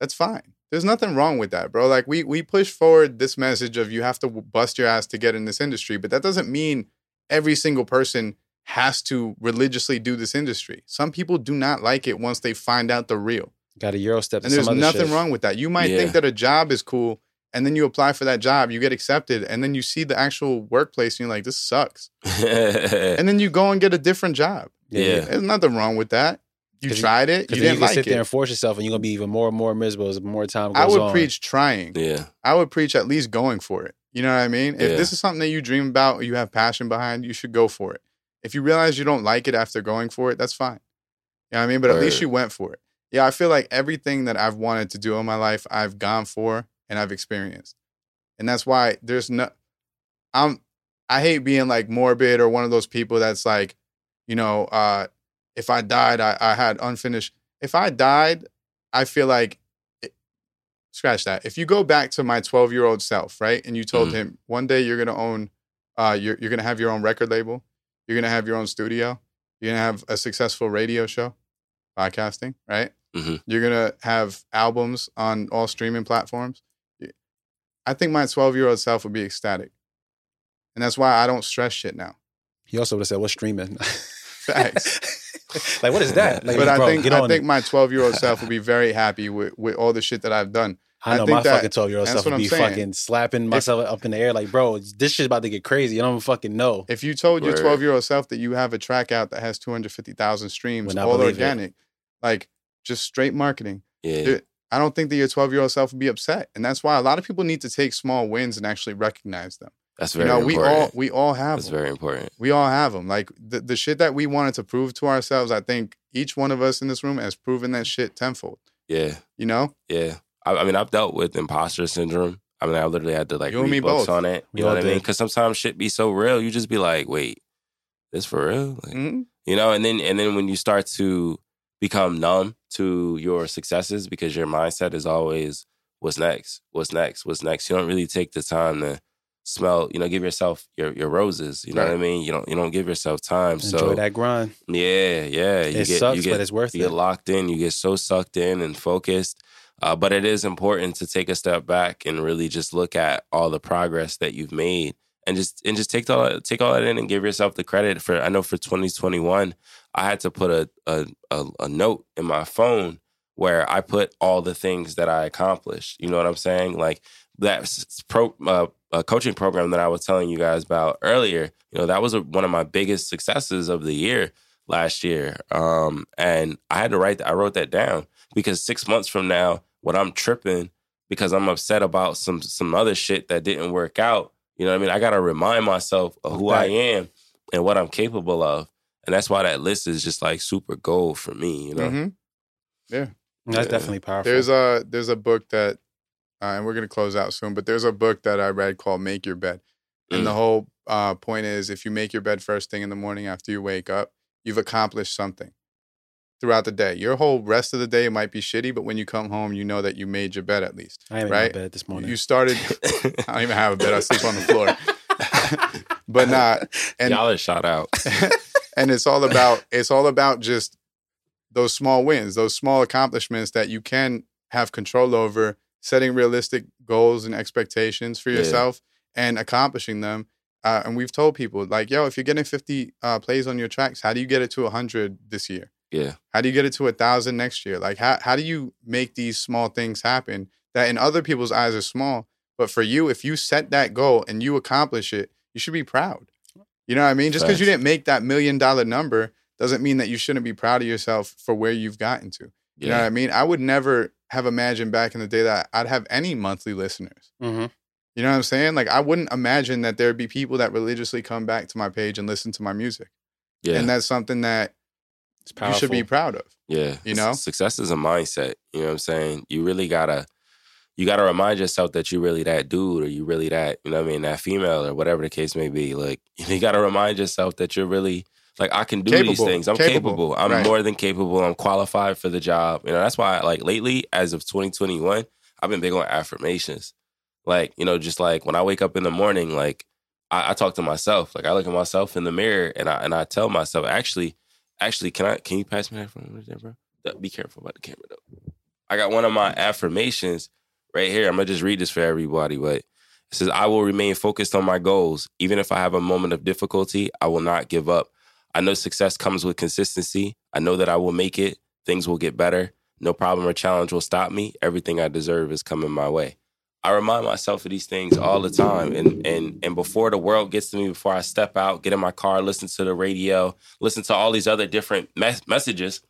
That's fine. There's nothing wrong with that, bro. Like we we push forward this message of you have to bust your ass to get in this industry, but that doesn't mean every single person has to religiously do this industry. Some people do not like it once they find out the real. got a euro step. to And there's some other nothing shit. wrong with that. You might Yeah. think that a job is cool, and then you apply for that job, you get accepted, and then you see the actual workplace, and you're like, this sucks. And then you go and get a different job. Yeah. There's nothing wrong with that. You- tried it, you Because then you didn't can like sit there it. and force yourself, and you're gonna be even more and more miserable as more time goes on. I would on. preach trying. yeah, I would preach at least going for it. You know what I mean? If Yeah. this is something that you dream about or you have passion behind, you should go for it. If you realize you don't like it after going for it, that's fine. You know what I mean? But at least you went for it. Yeah, I feel like everything that I've wanted to do in my life, I've gone for and I've experienced. And that's why there's no I'm I hate being like morbid or one of those people that's like, you know, uh if I died, I, I had unfinished. If I died, I feel like scratch that. If you go back to my 12 year old self, right, and you told Mhm. him one day you're gonna own, uh, you're you're gonna have your own record label, you're gonna have your own studio, you're gonna have a successful radio show, podcasting, right? Mhm. You're gonna have albums on all streaming platforms. I think my 12 year old self would be ecstatic, and that's why I don't stress shit now. He also would have said, "What's streaming?" Facts. like, what is that? Like, but I think get I on think it. my 12 year old self would be very happy with with all the shit that I've done. I I know think my that- fucking twelve year old self what would be saying. fucking slapping myself up in the air, like, bro, this shit's about to get crazy. You don't even fucking know. If you told your 12 year old self that you have a track out that has 250,000 streams, all believe it. organic, like just straight marketing, yeah, Dude, I don't think that your 12 year old self would be upset. And that's why a lot of people need to take small wins and actually recognize them. that's You very know, we all we all have that's them. very important. we all have them. Like the, the shit that we wanted to prove to ourselves, I think each one of us in this room has proven that shit tenfold. Yeah, You know? yeah. I, I mean, I've dealt with imposter syndrome. I mean, I literally had to like You and read me books both. on it. We You know all what I mean? did. Because sometimes shit be so real, you just be like, wait, this for real? Like, Mhm. you know and then and then when you start to become numb to your successes because your mindset is always what's next? What's next? What's next? You don't really take the time to smell, you know, give yourself your your roses. You know what I Right. mean? You don't you don't give yourself time. Enjoy so that grind. yeah, yeah. You It get, sucks, you get, but it's worth you it. get locked in. You get so sucked in and focused. Uh, but it is important to take a step back and really just look at all the progress that you've made, and just and just take all take all that in and give yourself the credit for. I know for 2021, I had to put a a, a, a note in my phone where I put all the things that I accomplished. You know what I'm saying? Like that pro uh, uh, coaching program that I was telling you guys about earlier. You know, that was a, one of my biggest successes of the year last year. Um, and I had to write. that. I wrote that down because six months from now, when I'm tripping because I'm upset about some some other shit that didn't work out. You know what I mean? I got to remind myself of who I am and what I'm capable of. And that's why that list is just like super gold for me, you know? Mhm. That's Yeah. definitely powerful. There's a there's a book that, uh, and we're gonna close out soon. But there's a book that I read called "Make Your Bed," and Mm. the whole uh, point is if you make your bed first thing in the morning after you wake up, you've accomplished something throughout the day. Your whole rest of the day might be shitty, but when you come home, you know that you made your bed at least. I ain't in right? my bed this morning. You started. I don't even have a bed. I sleep on the floor. but not and Y'all are shot out. and it's all about it's all about just those small wins those small accomplishments that you can have control over setting realistic goals and expectations for Yeah. yourself and accomplishing them uh, and we've told people like yo if you're getting 50 uh, plays on your tracks how do you get it to 100 this year Yeah. how do you get it to a thousand next year? Like how, how do you make these small things happen that in other people's eyes are small but for you if you set that goal and you accomplish it you should be proud. You know what i mean? Just because you didn't make that million dollar number doesn't mean that you shouldn't be proud of yourself for where you've gotten to. You know what i mean? I would never have imagined back in the day that i'd have any monthly listeners. Hmm you know what i'm saying? Like i wouldn't imagine that there'd be people that religiously come back to my page and listen to my music. Yeah. and that's something that It's you powerful. should be proud of Yeah. You know? Success is a mindset. You know what I'm saying? You really gotta you gotta remind yourself that you're really that dude or you really that, you know what I mean, that female or whatever the case may be. Like you gotta remind yourself that you're really like I can do these things. I'm Capable. capable. I'm Right. more than capable. I'm qualified for the job. You know, that's why like lately, as of 2021, I've been big on affirmations. Like, you know, just like when I wake up in the morning, like I, I talk to myself. Like I look at myself in the mirror and I and I tell myself, actually, actually, can I can you pass me that phone there, bro? Be careful about the camera though. I got one of my affirmations right here. I'm gonna just read this for everybody, but it says, I will remain focused on my goals. Even if I have a moment of difficulty, I will not give up. I know success comes with consistency. I know that I will make it. Things will get better. No problem or challenge will stop me. Everything I deserve is coming my way. I remind myself of these things all the time. And and and before the world gets to me, before I step out, get in my car, listen to the radio, listen to all these other different mes- messages,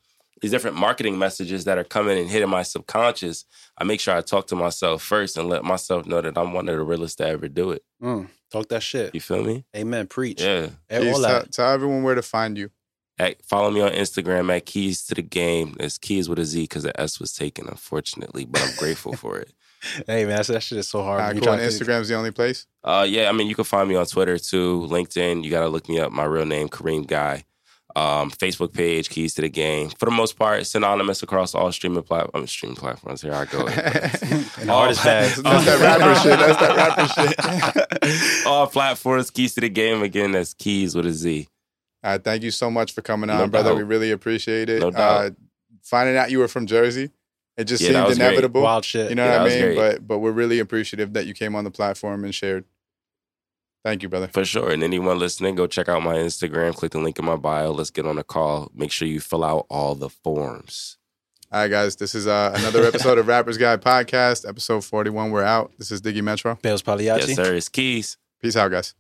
these different marketing messages that are coming and hitting my subconscious, I make sure I talk to myself first and let myself know that I'm one of the realest to ever do it. Mm, talk that shit. You feel me? Amen. Preach. Yeah. And Please tell, tell everyone where to find you At, follow me on Instagram at Keyz to the Game. It's Keys with a Z because the S was taken, unfortunately, but I'm grateful for it. Hey man, that shit is so hard. when cool. and try instagram's the only place Uh, yeah, I mean, you can find me on Twitter too, LinkedIn. You got to look me up. My real name, Kareem Guy. Um, Facebook page, Keyz to the Game. For the most part, synonymous across all streaming platforms. streaming platforms. Here I go. And All- artist bag. That's that rapper shit. That's that rapper shit. all platforms, Keyz to the Game. Again, that's Keys with a Z. Uh, thank you so much for coming on, No brother. doubt. We really appreciate it. No Uh, finding out you were from Jersey, it just Yeah, seemed was great. inevitable. Wild shit. You know Yeah, what I mean? great. But but we're really appreciative that you came on the platform and shared. Thank you, brother. For sure. And anyone listening, go check out my Instagram. Click the link in my bio. Let's get on a call. Make sure you fill out all the forms. All right, guys. This is uh, another episode of Rappers Guide Podcast, episode 41. We're out. This is Diggy Metro. Bailz Pagliacci. Yes, sir. It's Keyz. Peace out, guys.